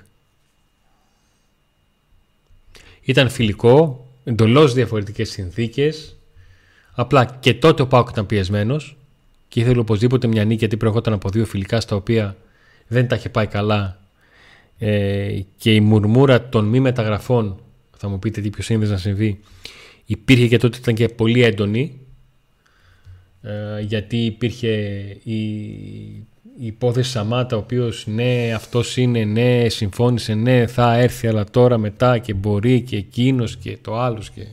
Ήταν φιλικό, εντελώ διαφορετικές συνθήκες. Απλά και τότε ο Πάουκ ήταν πιεσμένος και ήθελε οπωσδήποτε μια νίκη γιατί προερχόταν από δύο φιλικά στα οποία δεν τα είχε πάει καλά ε, και η μουρμούρα των μη μεταγραφών, θα μου πείτε τι πιο σύνδεσαι να συμβεί, υπήρχε και τότε ήταν και πολύ έντονη ε, γιατί υπήρχε η, η υπόθεση Σαμάτα ο οποίος ναι αυτός είναι, ναι συμφώνησε, ναι θα έρθει αλλά τώρα μετά και μπορεί και εκείνος και το άλλος και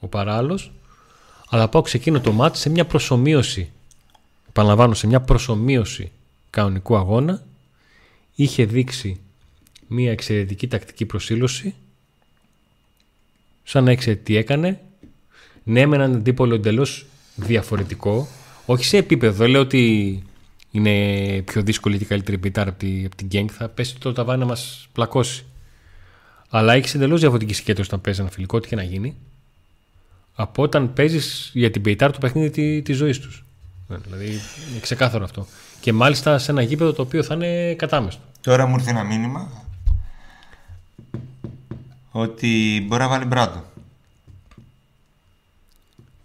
ο παράλληλος. Αλλά πάω ξεκίνω το μάτι σε μια προσωμείωση. Επαναλαμβάνω σε μια προσωμείωση κανονικού αγώνα. Είχε δείξει μια εξαιρετική τακτική προσήλωση σαν να ήξερε τι έκανε. Ναι, με έναν αντίπολο εντελώς διαφορετικό. Όχι σε επίπεδο, δεν λέω ότι είναι πιο δύσκολη και καλύτερη πιτάρα από, τη, από την Γκένγκ. Θα πέσει το ταβάνι να μας πλακώσει. Αλλά έχεις εντελώς διαφορετική συγκέντρωση όταν παίζεις ένα φιλικό, τι και να γίνει, από όταν παίζεις για την πιτάρα το παιχνίδι τη, της ζωής τους. Δηλαδή είναι ξεκάθαρο αυτό. Και μάλιστα σε ένα γήπεδο το οποίο θα είναι κατάμεστο. Τώρα μου ήρθε ένα μήνυμα ότι μπορεί να βάλει Μπράντον.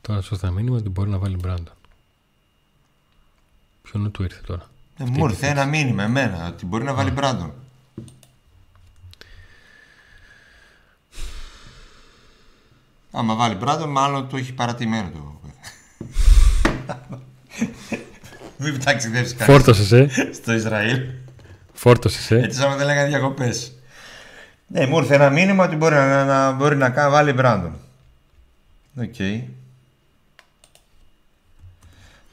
Τώρα σου ήρθε ένα μήνυμα ότι μπορεί να βάλει Μπράντον. Ποιον του ήρθε τώρα; Ε, μου ήρθε ένα μήνυμα εμένα ότι μπορεί να βάλει Μπράντον. Άμα βάλει Μπράντον, μάλλον το έχει παρατημένο το. Μην ταξιδεύσει κανείς. Φόρτωσες, ε. Στο Ισραήλ. Φόρτωσες, ε. Έτσι, άμα δεν λέγανε διακοπές. Ναι, μου ήρθε ένα μήνυμα ότι μπορεί να, να, μπορεί να κα- βάλει Μπράντον. Οκ.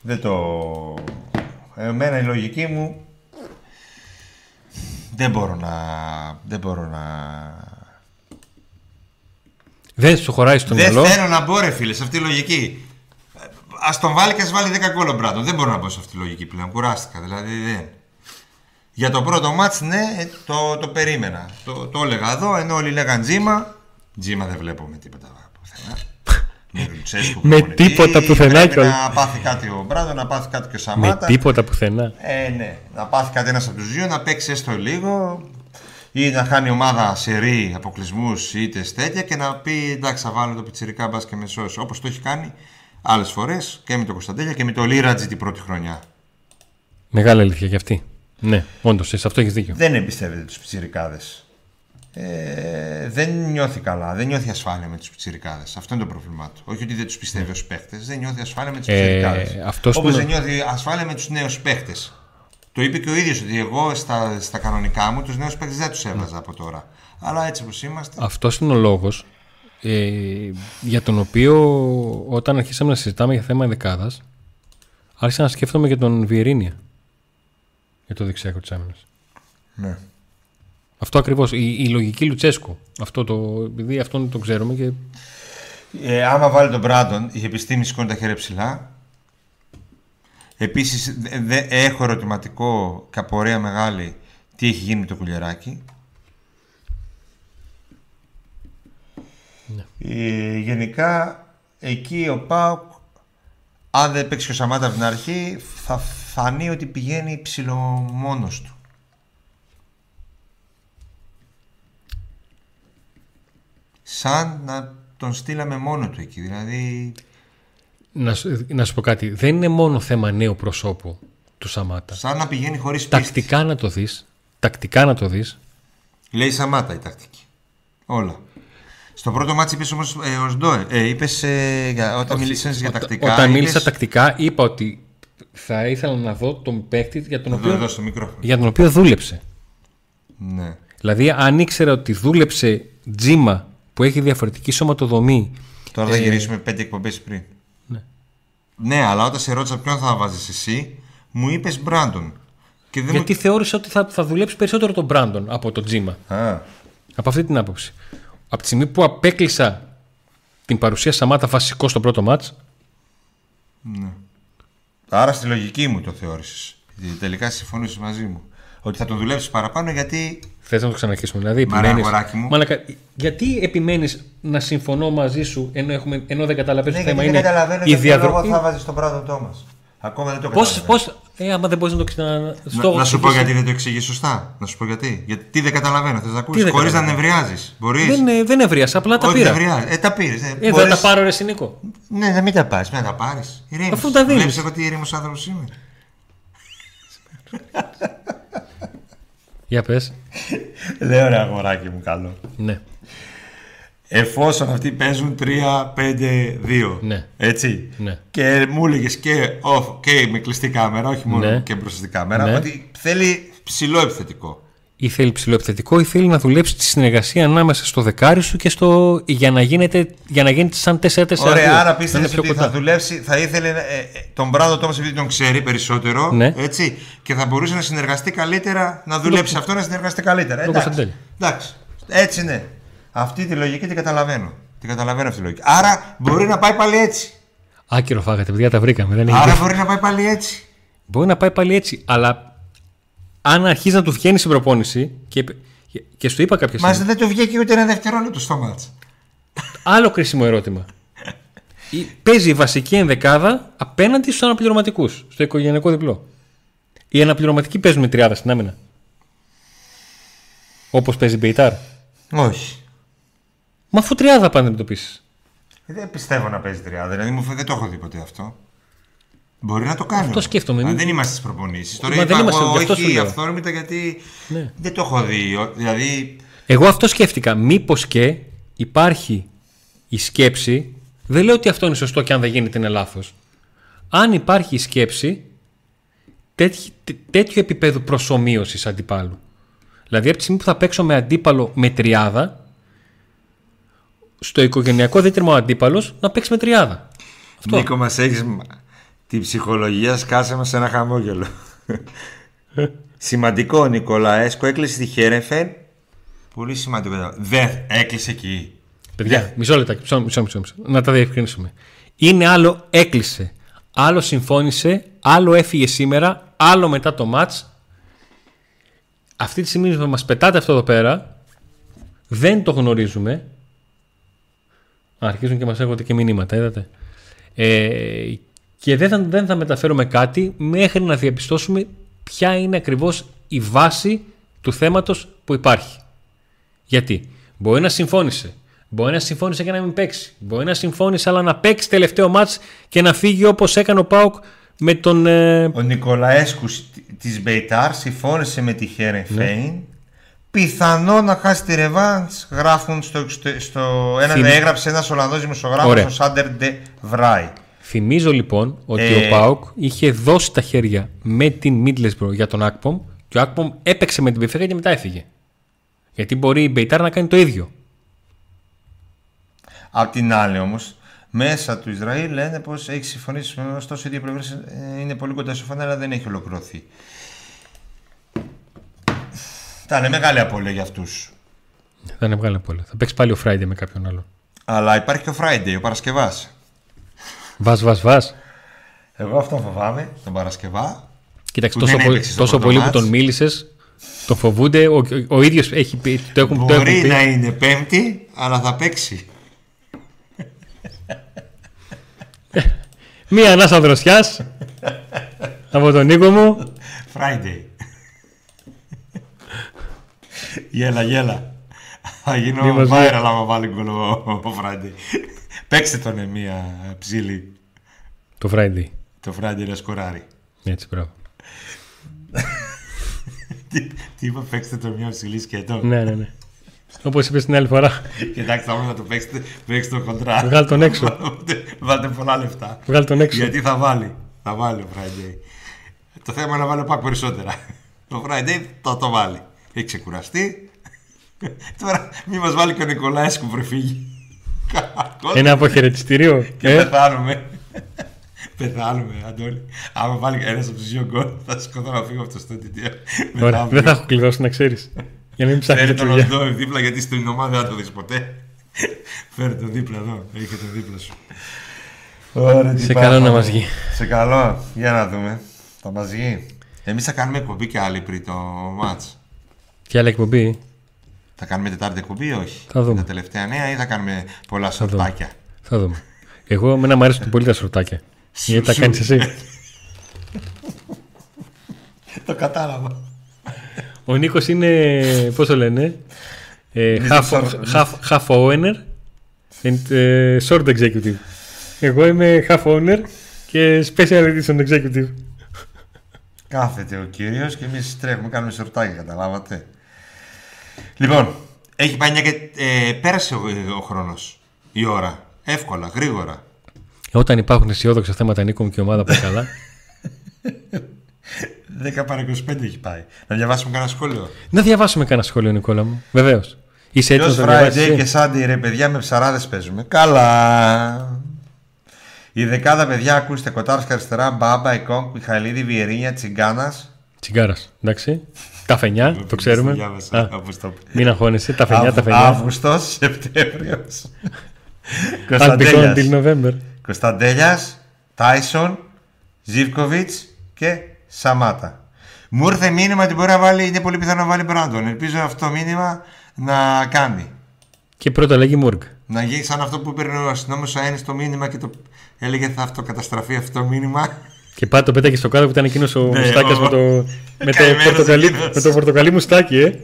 Δεν το... Εμένα η λογική μου... Δεν μπορώ να... Δεν μπορώ να... Δεν σου χωράει στο Δεν μυαλό; θέλω να μπω ρε φίλε σε αυτή τη λογική. Α τον βάλει και ας βάλει 10 γκολ ο Μπράντον. Δεν μπορώ να μπω σε αυτή τη λογική πλέον. Κουράστηκα. Δηλαδή δεν. Για το πρώτο μάτς ναι, ε, το, το περίμενα. Το, το έλεγα εδώ, ενώ όλοι λέγαν τζίμα. Τζίμα δεν βλέπω με τίποτα πουθενά. Με Λουτσέσκου Με προπονητή, τίποτα πουθενά πρέπει κιόλας. Να πάθει κάτι ο Μπράντον, να πάθει κάτι και ο Με Σαμάτα. τίποτα πουθενά. Ε, ναι. Να πάθει κάτι ένας από τους δύο, να παίξει έστω λίγο ή να χάνει ομάδα σε ρί αποκλεισμούς είτε τέτοια και να πει εντάξει, θα βάλω το πιτσιρικά μπας και με σώσει. Όπως το έχει κάνει άλλες φορές και με το Κωνσταντέλια και με το Λίρατζι την πρώτη χρονιά. Μεγάλη αλήθεια και αυτή. Ναι, όντως, σε αυτό έχεις δίκιο. Δεν εμπιστεύεται τους πιτσιρικάδες. Ε, δεν νιώθει καλά, δεν νιώθει ασφάλεια με τους πιτσιρικάδες. Αυτό είναι το πρόβλημά του. Όχι ότι δεν τους πιστεύει ως παίχτες, δεν νιώθει ασφάλεια με τους Ε, πιτσιρικάδες. αυτός Όπως είναι- δεν νιώθει ασφάλεια με τους νέους παίχτες. Το είπε και ο ίδιος ότι εγώ στα, στα κανονικά μου τους νέους παίχτες δεν τους έβαζα από τώρα. Αλλά έτσι όπως είμαστε. Αυτός είναι ο λόγος ε, για τον οποίο όταν αρχίσαμε να συζητάμε για θέμα δεκάδας, άρχισα να σκέφτομαι για τον Βιερίνια. Για το δεξιάκο της άμυνας. Ναι. Αυτό ακριβώς. Η, η λογική Λουτσέσκου. Αυτό το, επειδή αυτόν τον ξέρουμε και. Ε, άμα βάλει τον Μπράντον, η επιστήμη σηκώνει τα χέρια ψηλά. Επίσης, έχω ερωτηματικό και απορία μεγάλη τι έχει γίνει με το κουλιαράκι. Ε, γενικά, εκεί ο Πάουκ, αν δεν παίξει και ο Σαμάτα από την αρχή, θα φανεί ότι πηγαίνει ψηλό μόνος του. Σαν να τον στείλαμε μόνο του εκεί. Δηλαδή, Να, σου- να σου πω κάτι. Δεν είναι μόνο θέμα νέου προσώπου του Σαμάτα. σαν να πηγαίνει χωρίς πίστη. Τακτικά να το δεις. Τακτικά να το δεις. Λέει Σαμάτα η τακτική. Όλα. Στο πρώτο μάτι είπες όμως ε, ο Σντόε. Ε, είπες, ε, για, όταν μιλήσες για τακτικά. Όταν είπες- μίλησα τακτικά, είπα ότι θα ήθελα να δω τον παίκτη για τον, Εδώ, οποίο, εδώ στο μικρόφωνο. για τον οποίο δούλεψε. Ναι. Δηλαδή, αν ήξερα ότι δούλεψε τζίμα που έχει διαφορετική σωματοδομή. Τώρα θα γυρίσουμε πέντε εκπομπές πριν. Ναι. Ναι, αλλά όταν σε ρώτησα ποιον θα βάζεις εσύ, μου είπες Μπράντον. Και δεν Γιατί θεώρησα ότι θα, θα δουλέψει περισσότερο τον Μπράντον από τον τζίμα. μου... Α, Από αυτή την άποψη. Από τη στιγμή που απέκλεισα την παρουσία Σαμάτα βασικό στο πρώτο μάτς, άρα στη λογική μου το θεώρησες. Τελικά συμφωνούσες μαζί μου. Ότι θα τον δουλέψεις παραπάνω γιατί. θες να το ξαναρχίσουμε. Δηλαδή, Μ' αρέσει, επιμένεις, αγοράκι μου. Μαλακα, γιατί επιμένεις να συμφωνώ μαζί σου ενώ, έχουμε, ενώ δεν καταλαβαίνεις Ναι, το θέμα γιατί δεν είναι καταλαβαίνω η για ποιο λόγο διαδρομή. θα βάζεις τον Μπράντον Τόμας. Ακόμα δεν το Πώς, καταλαβαίνω. πώς, ε, άμα δεν μπορείς να το ξανα... Να, στο- να σου πω στο- γιατί δεν το εξηγείς σωστά. Να σου πω γιατί. Γιατί δεν καταλαβαίνω. Θες να ακούσεις; δεν χωρίς να καταλαβαίνω. νευριάζεις. Μπορείς. Δεν, ε, δεν έβριασα, απλά τα Όχι, πήρα. νευριάζεις. Ε, τα πήρες. Ε, Ε, δεν τα πάρω ρε Νίκο. Ναι, να μην τα πάρεις. Να τα πάρεις. Αφού τα δίνεις. Βλέπεις εγώ τι ήρεμος άνθρωπος είμαι. Για πες. Λέω ρε αγοράκι μου καλό. Ναι. Εφόσον αυτοί παίζουν 3-5-2. Ναι. Έτσι. Ναι. Και μου έλεγες και, off, και με κλειστή κάμερα, όχι μόνο Ναι. και μπροστά στην κάμερα, Ναι. ότι θέλει ψηλό επιθετικό. Ή θέλει ψηλό επιθετικό ή θέλει να δουλέψει τη συνεργασία ανάμεσα στο δεκάρι σου και στο. για να, γίνεται, για να γίνεται σαν 4-4-2. Ωραία, άρα Να πίστευες είναι πιο ότι κοντά. θα δουλέψει, θα ήθελε ε, ε, τον Μπράντο Τόμας επειδή τον ξέρει περισσότερο. Ναι. Έτσι, και θα μπορούσε να συνεργαστεί καλύτερα, να δουλέψει αυτό, να συνεργαστεί καλύτερα. Τον Εντάξει. Κωνσταντέλη. Εντάξει. Έτσι είναι. Αυτή τη λογική την καταλαβαίνω. Δεν καταλαβαίνω αυτή τη λογική. Άρα μπορεί να πάει πάλι έτσι. Άκυρο φάγατε, παιδιά, τα βρήκαμε. Δεν Άρα μπορεί να πάει πάλι έτσι. Μπορεί να πάει πάλι έτσι, αλλά αν αρχίζει να του βγαίνει στην προπόνηση και, και σου είπα κάποια στιγμή. Μα δεν του βγήκε ούτε ένα δευτερόλεπτο στο μάτς. Άλλο κρίσιμο ερώτημα. Παίζει η βασική ενδεκάδα απέναντι στους αναπληρωματικούς, στο οικογενειακό διπλό. Οι αναπληρωματικοί παίζουν με τριάδα στην άμυνα. Όπως παίζει Μπεϊτάρ. Όχι. Μα αφού τριάδα πάνε να αντιμετωπίσεις. Δεν πιστεύω να παίζει τριάδα. Δηλαδή μου φαίνεται δεν το έχω δει ποτέ αυτό. Μπορεί να το κάνει. Αυτό σκέφτομαι. Αν δεν είμαστε στις προπονήσεις. Τώρα Μα είπα δεν είμαστε, εγώ, γι' αυτό σου όχι λέω. αυθόρμητα γιατί Ναι. δεν το έχω δει. Ο- Δηλαδή Εγώ αυτό σκέφτηκα. Μήπως και υπάρχει η σκέψη. Δεν λέω ότι αυτό είναι σωστό και αν δεν γίνεται είναι λάθος. Αν υπάρχει η σκέψη τέτοι- τέ- τέτοιο επίπεδο προσωμείωσης αντιπάλου. Δηλαδή από τη στιγμή που θα παίξω με αντίπαλο με τριάδα, στο οικογενειακό δίτριμο ο αντίπαλος να παίξει με τριάδα. Αυτό. Νίκο μας έχεις την ψυχολογία σκάσε μας ένα χαμόγελο. Σημαντικό ο Νικολαέσκο έκλεισε τη Χέρεφεν. Πολύ σημαντικό. Δεν έκλεισε εκεί. Παιδιά, μισό λεπτάκι, μισό, μισό, μισό, μισό. να τα διευκρινίσουμε. Είναι άλλο έκλεισε, άλλο συμφώνησε, άλλο έφυγε σήμερα, άλλο μετά το μάτς. Αυτή τη στιγμή που μας πετάτε αυτό εδώ πέρα, δεν το γνωρίζουμε. Αρχίζουν και μας έρχονται και μηνύματα, είδατε. Ε, και δεν θα, δεν θα μεταφέρουμε κάτι μέχρι να διαπιστώσουμε ποια είναι ακριβώς η βάση του θέματος που υπάρχει. Γιατί; Μπορεί να συμφώνησε. Μπορεί να συμφώνησε και να μην παίξει. Μπορεί να συμφώνησε αλλά να παίξει τελευταίο μάτς και να φύγει όπως έκανε ο Πάουκ με τον... ε, Ο Νικολαέσκους της Μπεϊτάρ συμφώνησε με τη Χέρεφεν. Πιθανό να χάσει τη ρεβάνς γράφουν στο, στο, στο ένα, Θυμ- έγραψε ένας Ολλανδός δημοσιογράφος Ωραία. ο Σάντερ Ντε Βράι. Θυμίζω λοιπόν ότι Ε. ο Πάουκ είχε δώσει τα χέρια με την Μίτλεσμπρο για τον Ακπομ και ο Ακπομ έπαιξε με την Πεφέκα και μετά έφυγε. Γιατί μπορεί η Μπεϊτάρ να κάνει το ίδιο. Απ' την άλλη όμως, μέσα του Ισραήλ λένε πως έχει συμφωνήσει, ωστόσο οι δύο πλευρές ε, είναι πολύ κοντά στο φανέλα, αλλά δεν έχει ολοκληρωθεί. Ήταν μεγάλη απώλεια για αυτούς. Θα είναι βγάλει πολύ. Θα παίξει πάλι ο Friday με κάποιον άλλο. Αλλά υπάρχει και ο Friday, ο Παρασκευάς. Βάζ, βάζ, βάζ. Εγώ αυτόν φοβάμαι, τον Παρασκευά. Κοίταξε, Που τόσο, δεν πολύ, έπαιξε στο τόσο πρώτο πολύ που μάτς. τον μίλησες, τον φοβούνται. Ο, ο, ο ίδιος έχει πει. Το έχουν, το έχουν Μπορεί πει. να είναι πέμπτη, αλλά θα παίξει. Μία ανάσα δροσιά από τον Νίκο μου. Friday. Γέλα, γέλα. Θα Μη γίνω μας viral άμα βάλει γκολ ο ο Friday. Παίξτε τον ε, μία ψήλη. Το Friday. Το Friday να σκοράρει. Έτσι, μπράβο. Τι, τι είπα, παίξτε το μία ψηλή σκέτο. ναι, ναι, ναι. Όπως είπες την άλλη φορά. Κοιτάξτε, άμα να το παίξετε, παίξτε το κοντρά. Βγάλ τον έξω. Βάλτε- Βάλτε πολλά λεφτά. Βγάλ τον έξω. Γιατί θα βάλει. Θα βάλει ο Friday. Το θέμα είναι να βάλει ο Πακ περισσότερα. Ο Friday θα το βάλει. Έχει ξεκουραστεί. Τώρα μη μας βάλει και ο Νικολάσκου πριν φύγει. Ένα αποχαιρετιστήριο. Και Ε, πεθάνουμε. πεθάνουμε, Αντώνη. Άμα βάλει ένας από τους δύο γκολ, θα σηκωθώ να φύγω από το στούντιο. Ωραία, δεν θα έχω κλειδώσει να ξέρεις. Για να μην ψάχνεις Φέρε για τον δουλειά. οντό δίπλα γιατί στην ομάδα δεν το δεις ποτέ. Φέρε τον δίπλα εδώ. Έχει τον δίπλα σου. Ωραία, τι Σε πάμε. καλό να μας βγει. Σε καλό. Για να δούμε. Θα μας βγει. Εμείς θα κάνουμε εκπομπή και άλλη πριν το μάτς. Και άλλη εκπομπή. Θα κάνουμε τετάρτη εκπομπή ή όχι; Θα δούμε. Τα τελευταία νέα ή θα κάνουμε πολλά δούμε. σορτάκια; Θα δούμε. Εγώ εμένα μου αρέσουν πολύ τα σορτάκια. Γιατί τα σου. κάνεις εσύ; το κατάλαβα. Ο Νίκος είναι. Πώς το λένε. Ε, Business half, short. half, half owner and ε, short executive. Εγώ είμαι half owner και special edition executive. Κάθεται ο κύριος και εμείς τρέχουμε, κάνουμε σορτάκια, καταλάβατε. Λοιπόν, έχει πάει μια και ε, πέρασε ο, ο χρόνος, η ώρα. Εύκολα, γρήγορα. Όταν υπάρχουν αισιόδοξα θέματα Νίκο μου και η ομάδα πάει καλά. 10 παρα 25 έχει πάει. Να διαβάσουμε κανένα σχόλιο; να διαβάσουμε κανένα σχόλιο, Νικόλα μου. Βεβαίως. Είσαι έτοιμος Ποιος να Friday διαβάσεις. και Sunday ρε παιδιά με ψαράδες παίζουμε. Καλά. Η δεκάδα παιδιά ακούστε Κοτάρσκα αριστερά, Μπάμπα, Εκόνκ, Μιχαηλίδη, Βιερίνια, Τσιγκάνας. Τσιγκάρας. Εντάξει. Τα φενιά, το ξέρουμε. διάβασα, Α, όπως το είπε. μην αγχώνεσαι. Τα φενιά, τα Αύ- φενιά. Αύγουστος, Σεπτέμβριος. Κωνσταντέλιας. November. Κωνσταντέλιας, Τάισον, Ζίβκοβιτς και Σαμάτα. Μου ήρθε μήνυμα ότι μπορεί να βάλει, είναι πολύ πιθανό να βάλει Μπράντον. Ελπίζω αυτό το μήνυμα να κάνει. Και πρώτα λέγει Μούργκ. Να γίνει σαν αυτό που παίρνει ο αστυνόμο Αένη στο μήνυμα και το έλεγε θα αυτοκαταστραφεί αυτό το μήνυμα. Και πάτε το πέταγε στο κάτω που ήταν εκείνος ο ναι, Μουστάκια με, το, με, το πορτοκαλί, με το πορτοκαλί μουστάκι, ε.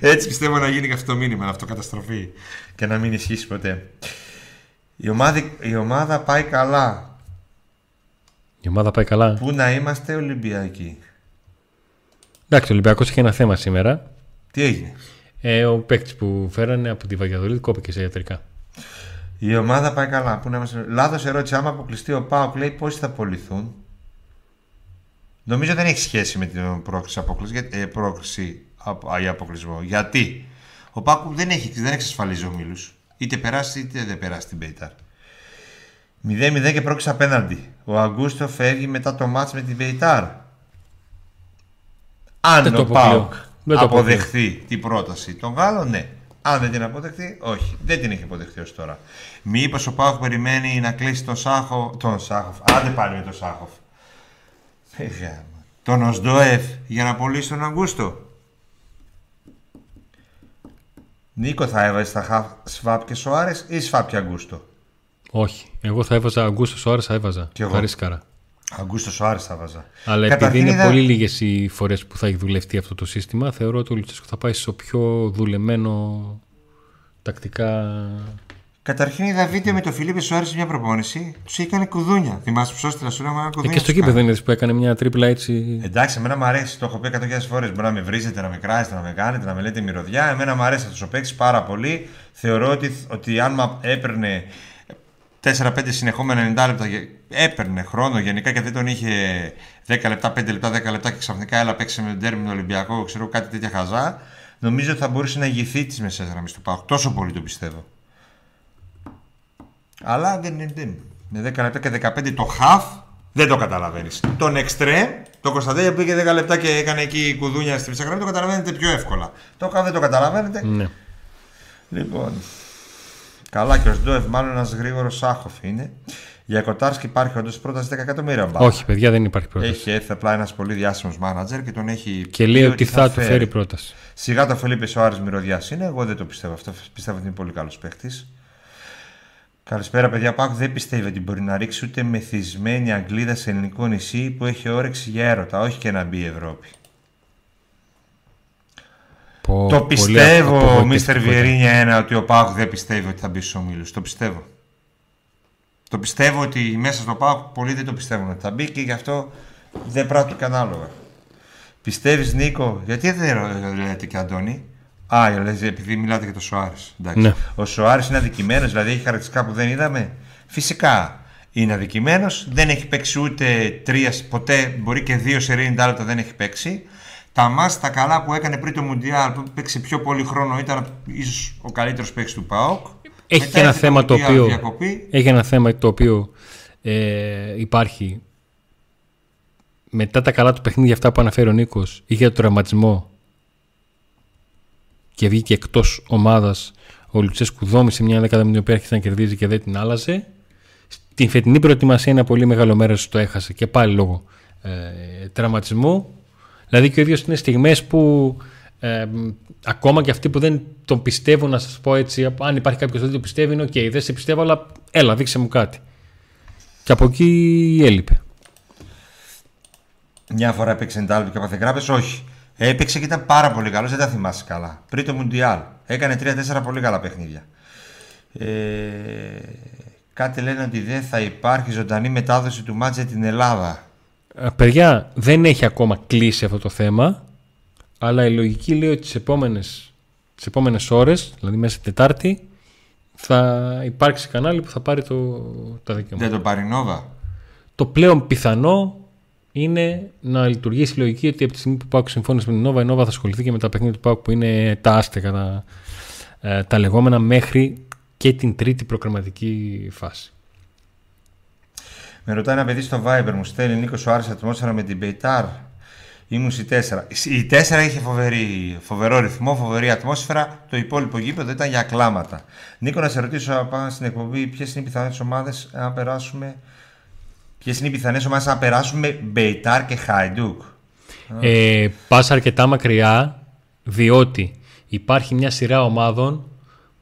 Έτσι πιστεύω να γίνει και αυτό το μήνυμα, να αυτοκαταστροφεί και να μην ισχύσει ποτέ. Η ομάδα, η ομάδα πάει καλά. Η ομάδα πάει καλά. Πού να είμαστε Ολυμπιακοί; Εντάξει, ο Ολυμπιακός είχε ένα θέμα σήμερα. Τι έγινε; Ε, ο παίκτης που φέρανε από τη Βαγιαδολίδη κόπηκε σε ιατρικά. Η ομάδα πάει καλά. Πού να είμαστε... Λάθος ερώτηση. Άμα αποκλειστεί ο Πάοκ, λέει πόσοι θα απολυθούν; Νομίζω δεν έχει σχέση με την πρόκληση, απόκληση, ε, πρόκληση ή αποκλεισμό. Γιατί; Ο Πάοκ δεν, έχει, δεν εξασφαλίζει ομίλου. Είτε περάσει είτε δεν περάσει την Πέιταρ. 0-0 και πρόκληση απέναντι. Ο Αγκούστο φεύγει μετά το μάτς με την Πεϊτάρ. Αν ο Πάοκ αποδεχθεί την πρόταση των Γάλλων, ναι. Αν δεν την αποδεχθεί, όχι. Δεν την έχει αποδεχθεί ως τώρα. Μήπως ο Πάοκ περιμένει να κλείσει τον Σάχο. Τον Σάχοφ. Άντε πάλι με τον Σάχοφ. Τον Οσντοεφ για να πωλήσει τον Αγκούστο. Νίκο θα έβαζες στα Σβάπ και Σοάρες ή Σβάπ και Αγκούστο; Όχι. Εγώ θα έβαζα Αγκούστο Σοάρες, θα έβαζα. Και εγώ. Χαρίσκαρα. Αγκούστος Σοάρε θα έβαζα. Αλλά επειδή είναι πολύ λίγες οι φορές που θα έχει δουλευτεί αυτό το σύστημα, θεωρώ ότι ο Λουτσέσκο θα πάει στο πιο δουλεμένο τακτικά. Καταρχήν είδα βίντεο με τον Φιλίππε Σοάρε σε μια προπόνηση. Τους έκανε κουδούνια. Θυμάσαι που σώστηρα σου ένα κουδούνια. Ε, και στο κήπεδο δεν είδες που έκανε μια τρίπλα έτσι. Εντάξει, εμένα μου αρέσει. Το έχω πει 100.000 φορές. Μπορεί να με βρίζετε, να με κράζετε, να με κάνετε, να με λέτε μυρωδιά. Εμένα μου αρέσει να του παίξει πάρα πολύ. Θεωρώ ότι, ότι αν έπαιρνε 4-5 συνεχόμενα 90 λεπτά έπαιρνε χρόνο γενικά και δεν τον είχε 10 λεπτά, 5 λεπτά, 10 λεπτά και ξαφνικά έλα παίξει με τον τέρμι τον Ολυμπιακό, ξέρω κάτι τέτοια χαζά. Νομίζω ότι θα μπορούσε να ηγηθεί της μεσαίας γραμμής του Πάου. Τόσο πολύ το πιστεύω. Αλλά δεν είναι. Με 10 λεπτά και 15 το half δεν το καταλαβαίνεις. Τον extreme, το Κωνσταντέλια που είχε 10 λεπτά και έκανε εκεί κουδούνια στη μεσαία γραμμή, το καταλαβαίνετε πιο εύκολα. Το half δεν το καταλαβαίνετε. Ναι. Λοιπόν, Καλά και ο Σντόεφ μάλλον ένας γρήγορος Σάχοφ είναι. Για Κοτάρσκι υπάρχει όντως πρόταση 10 εκατομμύρια μπάλα. Όχι, παιδιά, δεν υπάρχει πρόταση. Έχει έρθει απλά ένας πολύ διάσημος μάνατζερ και τον έχει. Και λέει ότι θα, του φέρει πρόταση. Σιγά το Φελίπε ο Άρης μυρωδιάς είναι. Εγώ δεν το πιστεύω αυτό. Πιστεύω ότι είναι πολύ καλός παίχτης. Καλησπέρα, παιδιά. Πάκου δεν πιστεύει ότι μπορεί να ρίξει ούτε μεθυσμένη Αγγλίδα σε ελληνικό νησί που έχει όρεξη για έρωτα, όχι και να μπει η Ευρώπη. Πω, το πιστεύω, Μίστερ Βιερίνια, ένα ότι ο Πάοκ δεν πιστεύει ότι θα μπει στους ομίλους. Το πιστεύω. Το πιστεύω ότι μέσα στο Πάοκ πολλοί δεν το πιστεύουν ότι θα μπει και γι' αυτό δεν πράττω και ανάλογα. Πιστεύεις, Νίκο, γιατί δεν λέτε και Αντώνη; Α, λες, επειδή μιλάτε για το Σοάρες. Ναι. Ο Σοάρες είναι αδικημένος, δηλαδή έχει χαρακτηριστικά που δεν είδαμε. Φυσικά είναι αδικημένος, δεν έχει παίξει ούτε τρία, ποτέ μπορεί και δύο σε 90 λεπτά δεν έχει παίξει. Τα μάτς τα καλά που έκανε πριν το Μουντιάλ που παίξει πιο πολύ χρόνο ήταν ίσως ο καλύτερος παίκτης του ΠΑΟΚ. Έχει και ένα θέμα το οποίο, έχει ένα θέμα το οποίο ε, υπάρχει μετά τα καλά του παιχνίδια αυτά που αναφέρει ο Νίκος είχε το τραυματισμό και βγήκε εκτός ομάδας ο Λουτσέσκου δόμησε μια ενδεκάδα με την οποία άρχισε να κερδίζει και δεν την άλλαζε. Στην φετινή προετοιμασία ένα πολύ μεγάλο μέρος το έχασε και πάλι λόγω ε, τραυματισμού. Δηλαδή και ο ίδιος είναι στιγμές που ε, ακόμα και αυτοί που δεν τον πιστεύουν, να σας πω έτσι, αν υπάρχει κάποιος που δεν το πιστεύει, είναι ok, okay, δεν σε πιστεύω, αλλά έλα, δείξε μου κάτι. Και από εκεί έλειπε. Μια φορά έπαιξε εντάλλον και παθεγράπε, όχι. Έπαιξε και ήταν πάρα πολύ καλός, δεν τα θυμάσαι καλά. Πριν το Μουντιάλ. Έκανε 3-4 πολύ καλά παιχνίδια. Ε, κάτι λένε ότι δεν θα υπάρχει ζωντανή μετάδοση του μάτζε την Ελλάδα. Ε, παιδιά, δεν έχει ακόμα κλείσει αυτό το θέμα, αλλά η λογική λέει ότι τις επόμενες, τις επόμενες ώρες, δηλαδή μέσα στην Τετάρτη, θα υπάρξει κανάλι που θα πάρει το, τα δικαιώματα. Δεν το πάρει Νόβα. Το πλέον πιθανό είναι να λειτουργήσει η λογική ότι από τη στιγμή που Πάουκ συμφώνησε με την Νόβα, η Νόβα θα ασχοληθεί και με τα παιχνίδια του Πάουκ που είναι τα άστεγα, τα, ε, τα λεγόμενα μέχρι και την τρίτη προκριματική φάση. Με ρωτάει ένα παιδί στο Viber μου, στέλνει Νίκος ο Άρης ατμόσφαιρα με την Πεϊτάρ. Ήμουν στη 4. Η 4 είχε φοβερή, φοβερό ρυθμό, φοβερή ατμόσφαιρα. Το υπόλοιπο γήπεδο ήταν για κλάματα. Νίκο, να σε ρωτήσω πάνω στην εκπομπή, ποιες είναι οι πιθανές ομάδες να περάσουμε. Ποιες είναι οι πιθανές ομάδες να περάσουμε Μπεϊτάρ και Χάιντουκ. Ε, πας αρκετά μακριά διότι υπάρχει μια σειρά ομάδων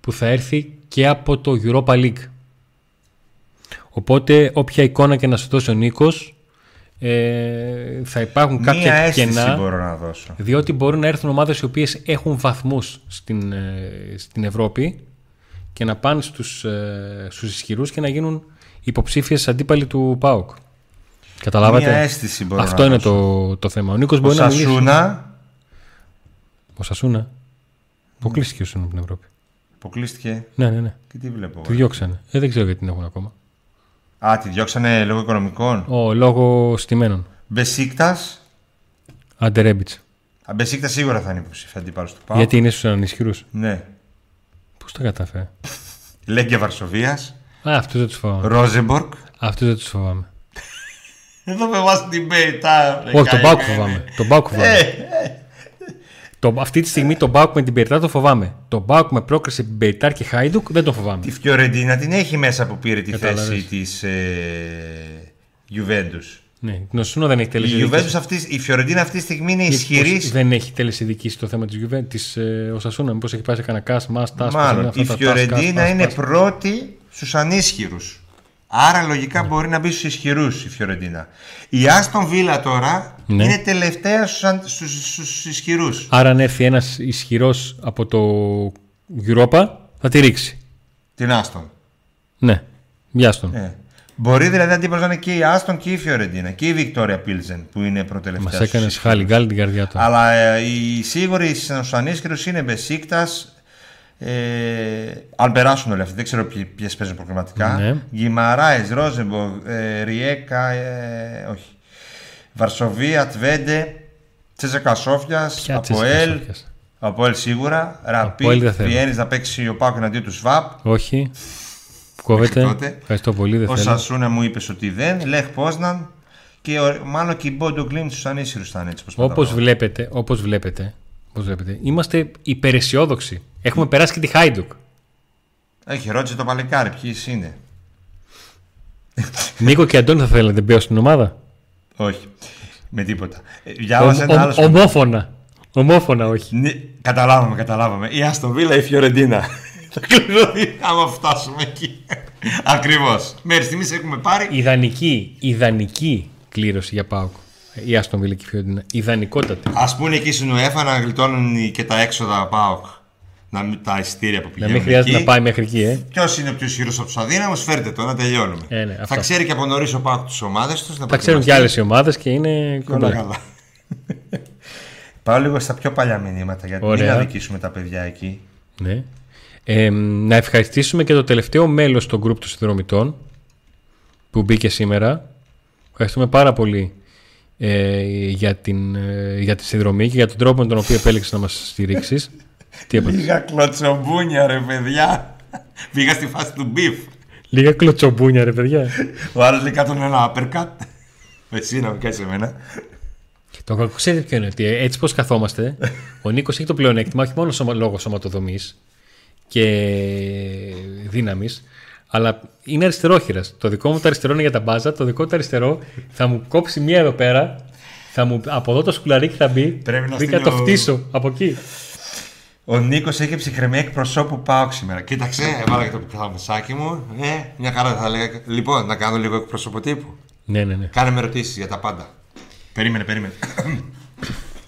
που θα έρθει και από το Europa League. Οπότε όποια εικόνα και να σου δώσει ο Νίκος ε, θα υπάρχουν Μία κάποια αίσθηση κενά μπορώ να δώσω. διότι μπορούν να έρθουν ομάδες οι οποίες έχουν βαθμούς στην, ε, στην Ευρώπη και να πάνε στους, ε, στους ισχυρούς και να γίνουν υποψήφιες αντίπαλοι του ΠΑΟΚ. Καταλάβατε; Μία αίσθηση μπορώ Αυτό να είναι δώσω. το, το θέμα. Ο Νίκος Ο μπορεί να μιλήσει. Σασούνα Ο Σασούνα. Αποκλείστηκε ο Σασούνα από την Ευρώπη. αποκλείστηκε. Ναι, ναι, ναι. Και τι βλέπω. Τη διώξανε. Ε, δεν ξέρω γιατί την έχουν ακόμα. Α, τη διώξανε λόγω οικονομικών. Ο λόγω στημένων. Μπεσίκτας. Αντερέμπιτς. Μπεσίκτας σίγουρα θα είναι υποψήφια αντίπαλος του Πάου. Γιατί είναι στους ανισχυρούς. Ναι. Πώς τα κατάφερε; Λέγκε Βαρσοβίας. Α, αυτού δεν τους φοβάμαι. Ρόζεμπορκ. Αυτού δεν τους φοβάμαι. Εδώ με βάζει την Μπέιτα. Όχι, τον Μπάουκ φοβάμαι. Τον Μπάουκ φοβάμαι. Το, αυτή τη στιγμή τον Μπάουκ με την Περιτά το φοβάμαι. Τον Μπάουκ με πρόκριση Μπεϊτάρ και Χάιντουκ δεν τον φοβάμαι. Τη Φιωρεντίνα την έχει μέσα που πήρε τη Κατάλαβες. θέση της ε, Juventus. Ναι, την Οσούνα δεν έχει Η τέλεση Juventus αυτή, η Φιωρεντίνα αυτή τη στιγμή είναι ισχυρής. Δεν έχει τέλεση δική στο θέμα της Juventus. Της, ε, Οσασούνα, μήπως έχει πάει σε κανένα κάσ, μα, τάσ, Μάλλον η Φιωρεντίνα είναι πρώτη στους ανίσχυρους. Άρα λογικά μπορεί να μπει στους ισχυρούς η Φιωρεντίνα. Η Άστον Βίλα τώρα Ναι. είναι τελευταία στους ισχυρούς. Άρα αν έρθει ένας ισχυρός από το Europa θα τη ρίξει. Την Άστον. Ναι, βιάστον. Ε. Μπορεί δηλαδή αντίπαλο να είναι και η Άστον και η Φιωρεντίνα και η Βικτόρια Πίλζεν που είναι Μας προτελευταία. έκανες στους χάλι γκάλι την καρδιά του. Αλλά ε, οι σίγουροι στου ανίσχυρου είναι Μπεσίκτας. Ε, αν περάσουν όλοι αυτοί, δεν ξέρω ποιες παίζουν προκριματικά. Ναι. Γκυμαράε, Ρόζεμπο, ε, Ριέκα, ε, όχι. Βαρσοβία, Τβέντε, Τσέζεκα Σόφιας, Ποια Αποέλ. Τσέσσεκα Σόφιας; Αποέλ σίγουρα. Ραπί, Αποέλ δεν θέλω. Βιέννη να παίξει ο Πάκο εναντίον του ΣΒΑΠ. Όχι. Κόβεται. τότε. Ευχαριστώ πολύ. Δεν Ο θέλω. Σασούνα μου είπες ότι δεν. Λεχ Πόσναν. Και ο- μάλλον και η Μπόντο Γκλίν στους ανίσχυρους θα είναι έτσι όπως Όπως βλέπετε, όπως βλέπετε, όπως βλέπετε, είμαστε υπεραισιόδοξοι. Έχουμε περάσει και τη Χάιντουκ. Έχει ρώτησε το παλικάρι, ποιοι είναι. Νίκο και Αντώνη θα θέλετε μπει στην ομάδα; Όχι. Με τίποτα. Ε, Διάβασα Ομ- ένα ομ- άλλο. ομόφωνα. Ομόφωνα, όχι. Ναι, καταλάβαμε, καταλάβαμε. Η Αστοβίλα ή η Φιωρεντίνα. Θα κλειδωθεί άμα φτάσουμε εκεί. Ακριβώς. Μέχρι στιγμής έχουμε πάρει. Ιδανική, ιδανική κλήρωση για ΠΑΟΚ. Η Άστον Βίλα και η Φιωρεντίνα. Ιδανικότατη. Α πούνε εκεί στην UEFA να γλιτώνουν και τα έξοδα ΠΑΟΚ. Να μην τα ειστήρια που Να πηγαίνουν. μην χρειάζεται εκεί. να πάει μέχρι εκεί, ε. Ποιος είναι ο πιο ισχυρός από τους αδύναμους, φέρτε το να τελειώνουμε. Ε, ναι, αυτό. θα ξέρει και από νωρίς ο ΠΑΟΚ τις ομάδες τους. Τα ξέρουν και άλλες οι ομάδες και είναι Όλα κοντά. καλά. Πάω λίγο στα πιο παλιά μηνύματα γιατί Ωραία. μην αδικήσουμε τα παιδιά εκεί. Ναι. Ε, να ευχαριστήσουμε και το τελευταίο μέλος των γκρουπ των συνδρομητών που μπήκε σήμερα. Ευχαριστούμε πάρα πολύ ε, για, την, ε, για τη συνδρομή και για τον τρόπο με τον οποίο επέλεξες να μας στηρίξεις. Τι έπαθες; Λίγα κλωτσομπούνια ρε παιδιά. Πήγα στη φάση του beef. Λίγα κλωτσομπούνια ρε παιδιά. Ο άλλο λέει κάτω ένα uppercut. Εσύ να μου κάνει εμένα. το κακό ξέρετε ποιο είναι, ότι έτσι πως καθόμαστε, ο Νίκος έχει το πλεονέκτημα όχι μόνο σωμα, λόγω σωματοδομής και δύναμης, αλλά είναι αριστερόχειρας. Το δικό μου το αριστερό είναι για τα μπάζα, το δικό του αριστερό θα μου κόψει μία εδώ πέρα, θα μου, από εδώ το σκουλαρίκι θα μπει, Πρέπει να μπει να στείλω- το φτύσω από εκεί. Ο Νίκος έχει ψυχραιμία εκπροσώπου πάω σήμερα. Κοίταξε, έβαλα και το πικράμεσάκι μου. Ε, μια χαρά δεν θα λέγα. Λοιπόν, να κάνω λίγο εκπροσώπο τύπου. Ναι, ναι, ναι. Κάνε με ερωτήσεις για τα πάντα. Περίμενε, περίμενε.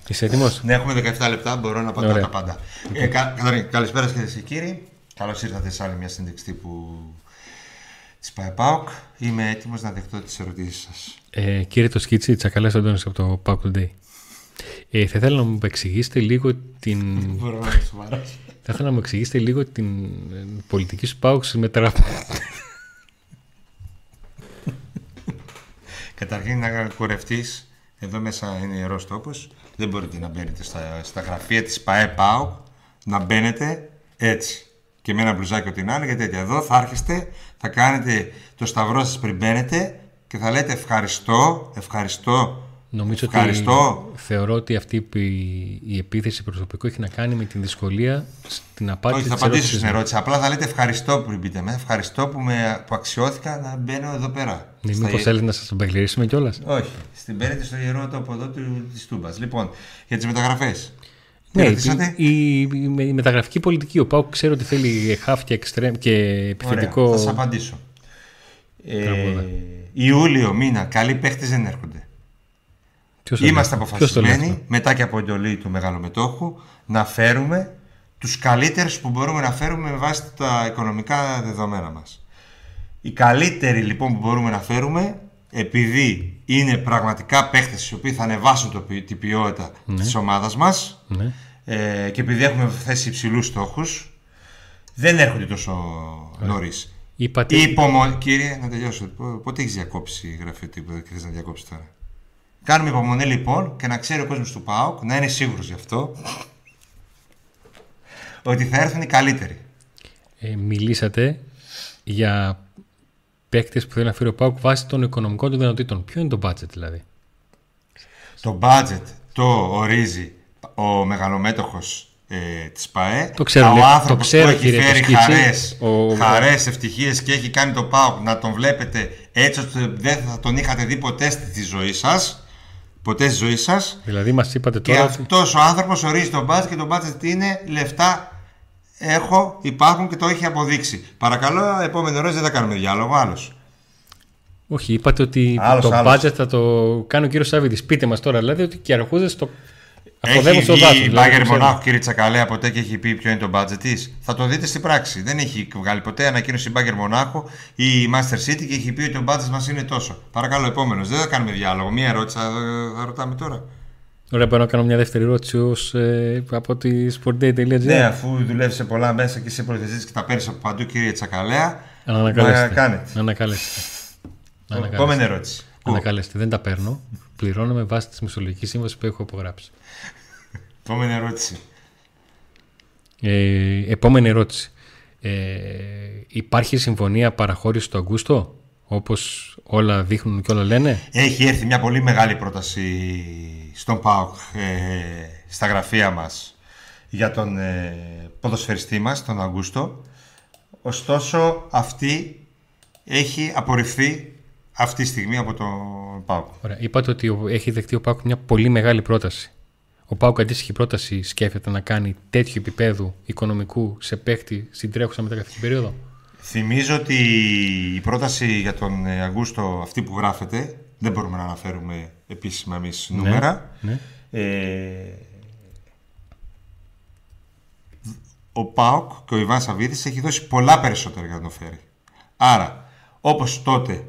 Είσαι έτοιμος; ναι, έχουμε 17 λεπτά, μπορώ να απαντάω Ωραία. τα πάντα. Ε, κα, Καταρχήν, καλησπέρα κυρίες και κύριοι. Καλώς ήρθατε σε άλλη μια συνέντευξη τύπου της ΠαΕΠΑΟΚ. Είμαι έτοιμος να δεχτώ τις ερωτήσεις σας. Ε, κύριε το σκίτσι, τσακαλάς Αντώνης από το Pack Today. Ε, θα ήθελα να μου εξηγήσετε λίγο την... Μπορώ να σου σοβαρά. θα ήθελα να μου εξηγήσετε λίγο την ε, πολιτική σου πάουξη με τα... Καταρχήν να κουρευτείς. Εδώ μέσα είναι ιερός τόπος. Δεν μπορείτε να μπαίνετε στα, στα γραφεία της ΠαΕΠΑΟΚ. Να μπαίνετε έτσι. Και με ένα μπλουζάκι ό,τι να είναι και τέτοια. Εδώ θα έρχεστε, θα κάνετε το σταυρό σας πριν μπαίνετε και θα λέτε ευχαριστώ, ευχαριστώ Νομίζω Ευχαριστώ. ότι θεωρώ ότι αυτή η επίθεση προσωπικού έχει να κάνει με την δυσκολία στην απάντηση. Όχι, θα απαντήσω στην ερώτηση. Απλά θα λέτε ευχαριστώ που πείτε με. Ευχαριστώ που, με, που αξιώθηκα να μπαίνω εδώ πέρα. Ναι, Στα... Μήπως θέλετε να σας μπαγκληρίσουμε κιόλας; Όχι. Στην παίρνετε στο ιερό τόπο εδώ της Τούμπας. Λοιπόν, για τις μεταγραφές. Ναι, η, η, η, μεταγραφική πολιτική. Ο Πάου ξέρω ότι θέλει χάφ εξτρέμ και επιθετικό. Ωραία, θα σας απαντήσω. Ε, Ιούλιο μήνα, καλοί παίχτες δεν έρχονται. Είμαστε αποφασισμένοι, μετά και από εντολή του μεγαλομετόχου, να φέρουμε τους καλύτερους που μπορούμε να φέρουμε με βάση τα οικονομικά δεδομένα μας. Οι καλύτεροι λοιπόν που μπορούμε να φέρουμε, επειδή είναι πραγματικά παίχτες οι οποίοι θα ανεβάσουν το, την ποιότητα ναι. της ομάδας μας ναι. ε, και επειδή έχουμε θέσει υψηλούς στόχους, δεν έρχονται τόσο νωρίς. Είπατε... Κύριε, να τελειώσω. Πότε έχεις διακόψει η γραφή που θες να διακόψεις τώρα; Κάνουμε υπομονή λοιπόν και να ξέρει ο κόσμος του ΠΑΟΚ, να είναι σίγουρος γι' αυτό, ότι θα έρθουν οι καλύτεροι. Ε, μιλήσατε για παίκτες που θέλει να φέρει ο ΠΑΟΚ βάσει των οικονομικών του δυνατοτήτων. Ποιο είναι το budget δηλαδή; Το budget το ορίζει ο μεγαλομέτωχος ε, της ΠΑΕ. Το ξέρω, ο άνθρωπος που έχει φέρει χαρές, ο... χαρές, ευτυχίες και έχει κάνει το ΠΑΟΚ να τον βλέπετε έτσι ώστε δεν θα τον είχατε δει ποτέ στη ζωή σας ποτέ στη ζωή σας. Δηλαδή, μας είπατε τώρα. Και αυτός ο άνθρωπος ορίζει τον μπάτζετ και τον μπάτζετ είναι λεφτά έχω, υπάρχουν και το έχει αποδείξει. Παρακαλώ, επόμενο ρόλο δεν θα κάνουμε διάλογο. Άλλος. Όχι, είπατε ότι άλλος, το άλλος. budget θα το κάνει ο κύριο Σαββίδης. Πείτε μας τώρα δηλαδή ότι και αρχούδε το έχει βγει η δηλαδή, Μπάγκερ Μονάχου, κύριε Τσακαλέα, ποτέ και έχει πει ποιο είναι το budget της. Θα το δείτε στην πράξη. Δεν έχει βγάλει ποτέ ανακοίνωση η Μπάγκερ Μονάχου ή η Master City και έχει πει ότι το budget μας είναι τόσο. Παρακαλώ, επόμενος. Δεν θα κάνουμε διάλογο. Μία ερώτηση θα, θα ρωτάμε τώρα. Ωραία, μπορώ να κάνω μια δεύτερη ερώτηση ως, ε, από τη sportday.gr. Ναι, αφού δουλεύεις σε πολλά μέσα και σε προθεσίε και τα παίρνεις από παντού, κύριε Τσακαλέα. Ανακαλέστε. Ανακαλέστε. Επόμενη ερώτηση. Ανακαλέστε. Δεν τα παίρνω. Πληρώνω με βάση της μισολογικής σύμβασης που έχω υπογράψει. Επόμενη ερώτηση. Ε, επόμενη ερώτηση. Ε, υπάρχει συμφωνία παραχώρησης του Αγκούστο, όπως όλα δείχνουν και όλα λένε; Έχει έρθει μια πολύ μεγάλη πρόταση στον ΠΑΟΚ ε, στα γραφεία μας για τον ε, ποδοσφαιριστή μας, τον Αγκούστο. Ωστόσο, αυτή έχει απορριφθεί αυτή τη στιγμή από τον ΠΑΟΚ. Ωραία. Είπατε ότι έχει δεχτεί ο ΠΑΟΚ μια πολύ μεγάλη πρόταση. Ο Πάουκ αντίστοιχη πρόταση σκέφτεται να κάνει τέτοιο επίπεδου οικονομικού σε παίχτη στην τρέχουσα μεταγραφική περίοδο; Θυμίζω ότι η πρόταση για τον Αγκούστο, αυτή που γράφεται, δεν μπορούμε να αναφέρουμε επίσημα εμείς ναι, νούμερα. Ναι. Ε, ο Πάουκ και ο Ιβάν Σαββίδης έχει δώσει πολλά περισσότερα για να το φέρει. Άρα, όπως τότε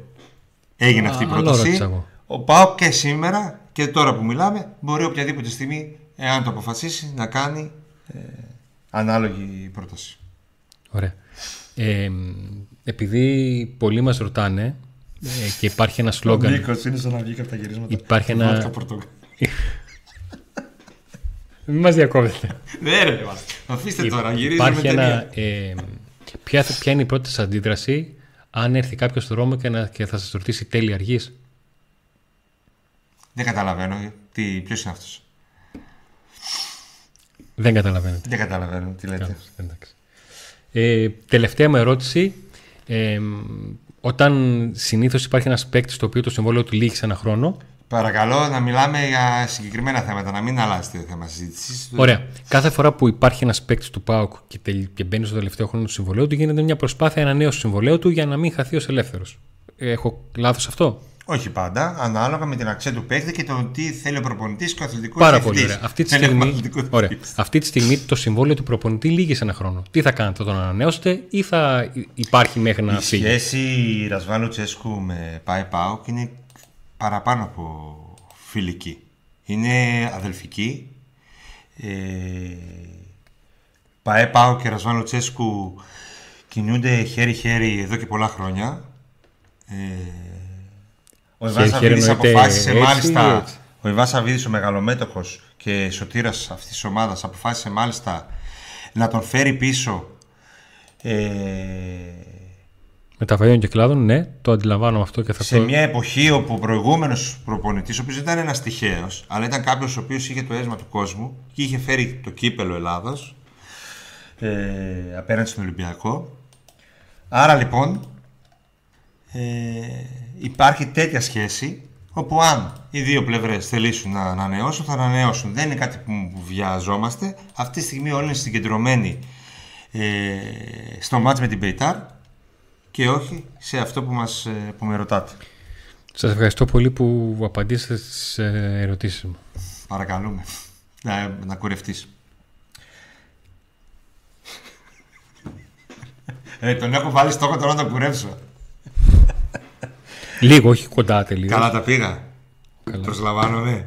έγινε αυτή η πρόταση, ο Πάουκ και σήμερα και τώρα που μιλάμε μπορεί οποιαδήποτε στιγμή, εάν το αποφασίσει, να κάνει ε, ανάλογη πρόταση. Ωραία. Ε, επειδή πολλοί μας ρωτάνε ε, και υπάρχει ένα σλόγκαν... Ο Νίκος είναι σαν να βγει από τα γυρίσματα. Υπάρχει ένα... Μην μας διακόβετε. Ναι ρε, αφήστε τώρα, γυρίζουμε Υπάρχει ένα... Ε, ποια, ποια είναι η πρώτη σας αντίδραση αν έρθει κάποιος στο δρόμο και, να, και θα σας ρωτήσει τέλεια αργής. Δεν καταλαβαίνω τι, ποιος είναι αυτός; Δεν καταλαβαίνω. Δεν καταλαβαίνω τι λέτε. Ε, τελευταία μου ερώτηση. Ε, όταν συνήθως υπάρχει ένας παίκτης στο οποίο το συμβόλαιο του λύγει σε ένα χρόνο. Παρακαλώ να μιλάμε για συγκεκριμένα θέματα, να μην αλλάζετε το θέμα συζήτησης. Ωραία. Κάθε φορά που υπάρχει ένας παίκτης του ΠΑΟΚ και, και μπαίνει στο τελευταίο χρόνο του συμβολέου του, γίνεται μια προσπάθεια ανανέωση του συμβολέου του για να μην χαθεί ως ελεύθερος. Έχω λάθος αυτό; Όχι πάντα, ανάλογα με την αξία του παίκτη και το τι θέλει ο προπονητής και ο αθλητικός Πάρα πολύ ωραία. Αυτή τη, στιγμή, ωραία. Αυτή τη στιγμή το συμβόλαιο του προπονητή λύγει σε ένα χρόνο. Τι θα κάνετε, θα τον ανανεώσετε ή θα υπάρχει μέχρι να φύγει; Η σχέση Ρασβάλου Τσέσκου με Πάε Πάοκ είναι παραπάνω από φιλική. Είναι αδελφική. Ε, Πάε Πάοκ και Ρασβάλου Τσέσκου κινούνται χέρι-χέρι εδώ και πολλά χρόνια. Ε, ο Ιβάν Σαββίδης αποφάσισε μάλιστα. Ο Ιβάν Σαββίδης, ο μεγαλομέτωχος και σωτήρας αυτής της ομάδας, αποφάσισε μάλιστα να τον φέρει πίσω. Ε, Μεταβαίων και κλάδων, ναι, το αντιλαμβάνομαι αυτό και θα Σε το... μια εποχή όπου ο προηγούμενος προπονητής, ο οποίος δεν ήταν ένας τυχαίος, αλλά ήταν κάποιος ο οποίος είχε το αίσθημα του κόσμου και είχε φέρει το κύπελο Ελλάδος ε, απέναντι στον Ολυμπιακό. Άρα λοιπόν ε, υπάρχει τέτοια σχέση όπου αν οι δύο πλευρές θελήσουν να ανανεώσουν, θα ανανεώσουν. Δεν είναι κάτι που βιαζόμαστε. Αυτή τη στιγμή όλοι είναι συγκεντρωμένοι ε, στο μάτς με την Πεϊτάρ και όχι σε αυτό που, μας, ε, που με ρωτάτε. Σας ευχαριστώ πολύ που απαντήσατε στις ε, ερωτήσεις μου. Παρακαλούμε. Να, να κουρευτείς. ε, τον έχω βάλει στόχο τώρα να τον κουρεύσω. Λίγο, όχι κοντά τελείως. Καλά τα πήγα. Προσλαμβάνομαι.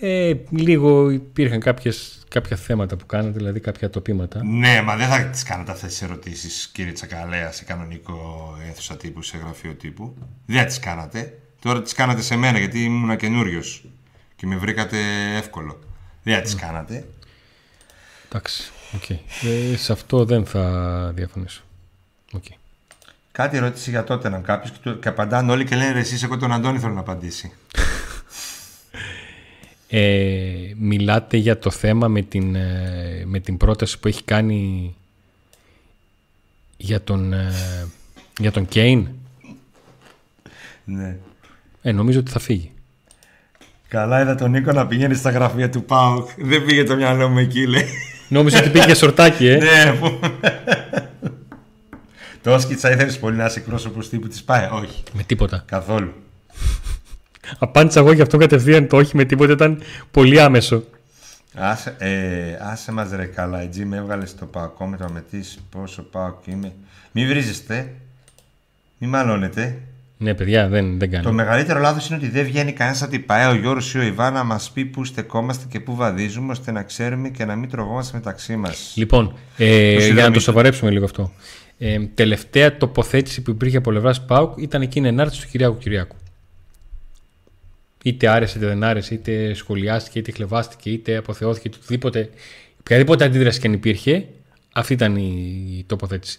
Ε, λίγο υπήρχαν κάποιες, κάποια θέματα που κάνατε, δηλαδή κάποια τοπήματα. Ναι, μα δεν θα τις κάνετε αυτές τις ερωτήσεις, κύριε Τσακαλέα, σε κανονικό αίθουσα τύπου, σε γραφείο τύπου. Δεν τις κάνατε. Τώρα τις κάνατε σε μένα, γιατί ήμουν καινούριος και με βρήκατε εύκολο. Δεν τις κάνατε. Εντάξει, okay. ε, σε αυτό δεν θα διαφωνήσω. Okay. Κάτι ερώτηση για τότε να κάποιος και, και απαντάνε όλοι και λένε «Ρε, εσείς, εγώ τον Αντώνη θέλω να απαντήσει. Ε, μιλάτε για το θέμα με την, ε, με την πρόταση που έχει κάνει για τον, ε, για τον Κέιν; ναι. Ε, νομίζω ότι θα φύγει. Καλά είδα τον Νίκο να πηγαίνει στα γραφεία του ΠΑΟΚ. Δεν πήγε το μυαλό μου εκεί, λέει. Νόμιζα ότι πήγε για σορτάκι, ε. ναι, που... Το Όσκιτσα ήθελες πολύ να είσαι εκπρόσωπος τύπου της ΠΑΕ; Όχι. Με τίποτα. Καθόλου. Απάντησα εγώ γι' αυτό κατευθείαν το όχι με τίποτα ήταν πολύ άμεσο. Άσε, ε, άσε μας ρε καλά, η με έβγαλες στο πακό με το αμετής πόσο πάω και είμαι. Μη βρίζεστε, μη μαλώνετε. Ναι, παιδιά, δεν, δεν Το κάνω. μεγαλύτερο λάθος είναι ότι δεν βγαίνει κανένας από την ΠΑΕ, ο Γιώργος ή ο Ιβάν να μας πει πού στεκόμαστε και πού βαδίζουμε, ώστε να ξέρουμε και να μην τρογόμαστε μεταξύ μας. Λοιπόν, ε, για να συνδρομητή. το σοβαρέψουμε λίγο αυτό. Ε, τελευταία τοποθέτηση που υπήρχε από πλευράς ΠΑΟΚ ήταν εκείνη η ενάρτηση του Κυριάκου Κυριάκου. Είτε άρεσε είτε δεν άρεσε, είτε σχολιάστηκε, είτε χλεβάστηκε, είτε αποθεώθηκε, είτε οτιδήποτε. Οποιαδήποτε αντίδραση και αν υπήρχε, αυτή ήταν η τοποθέτηση.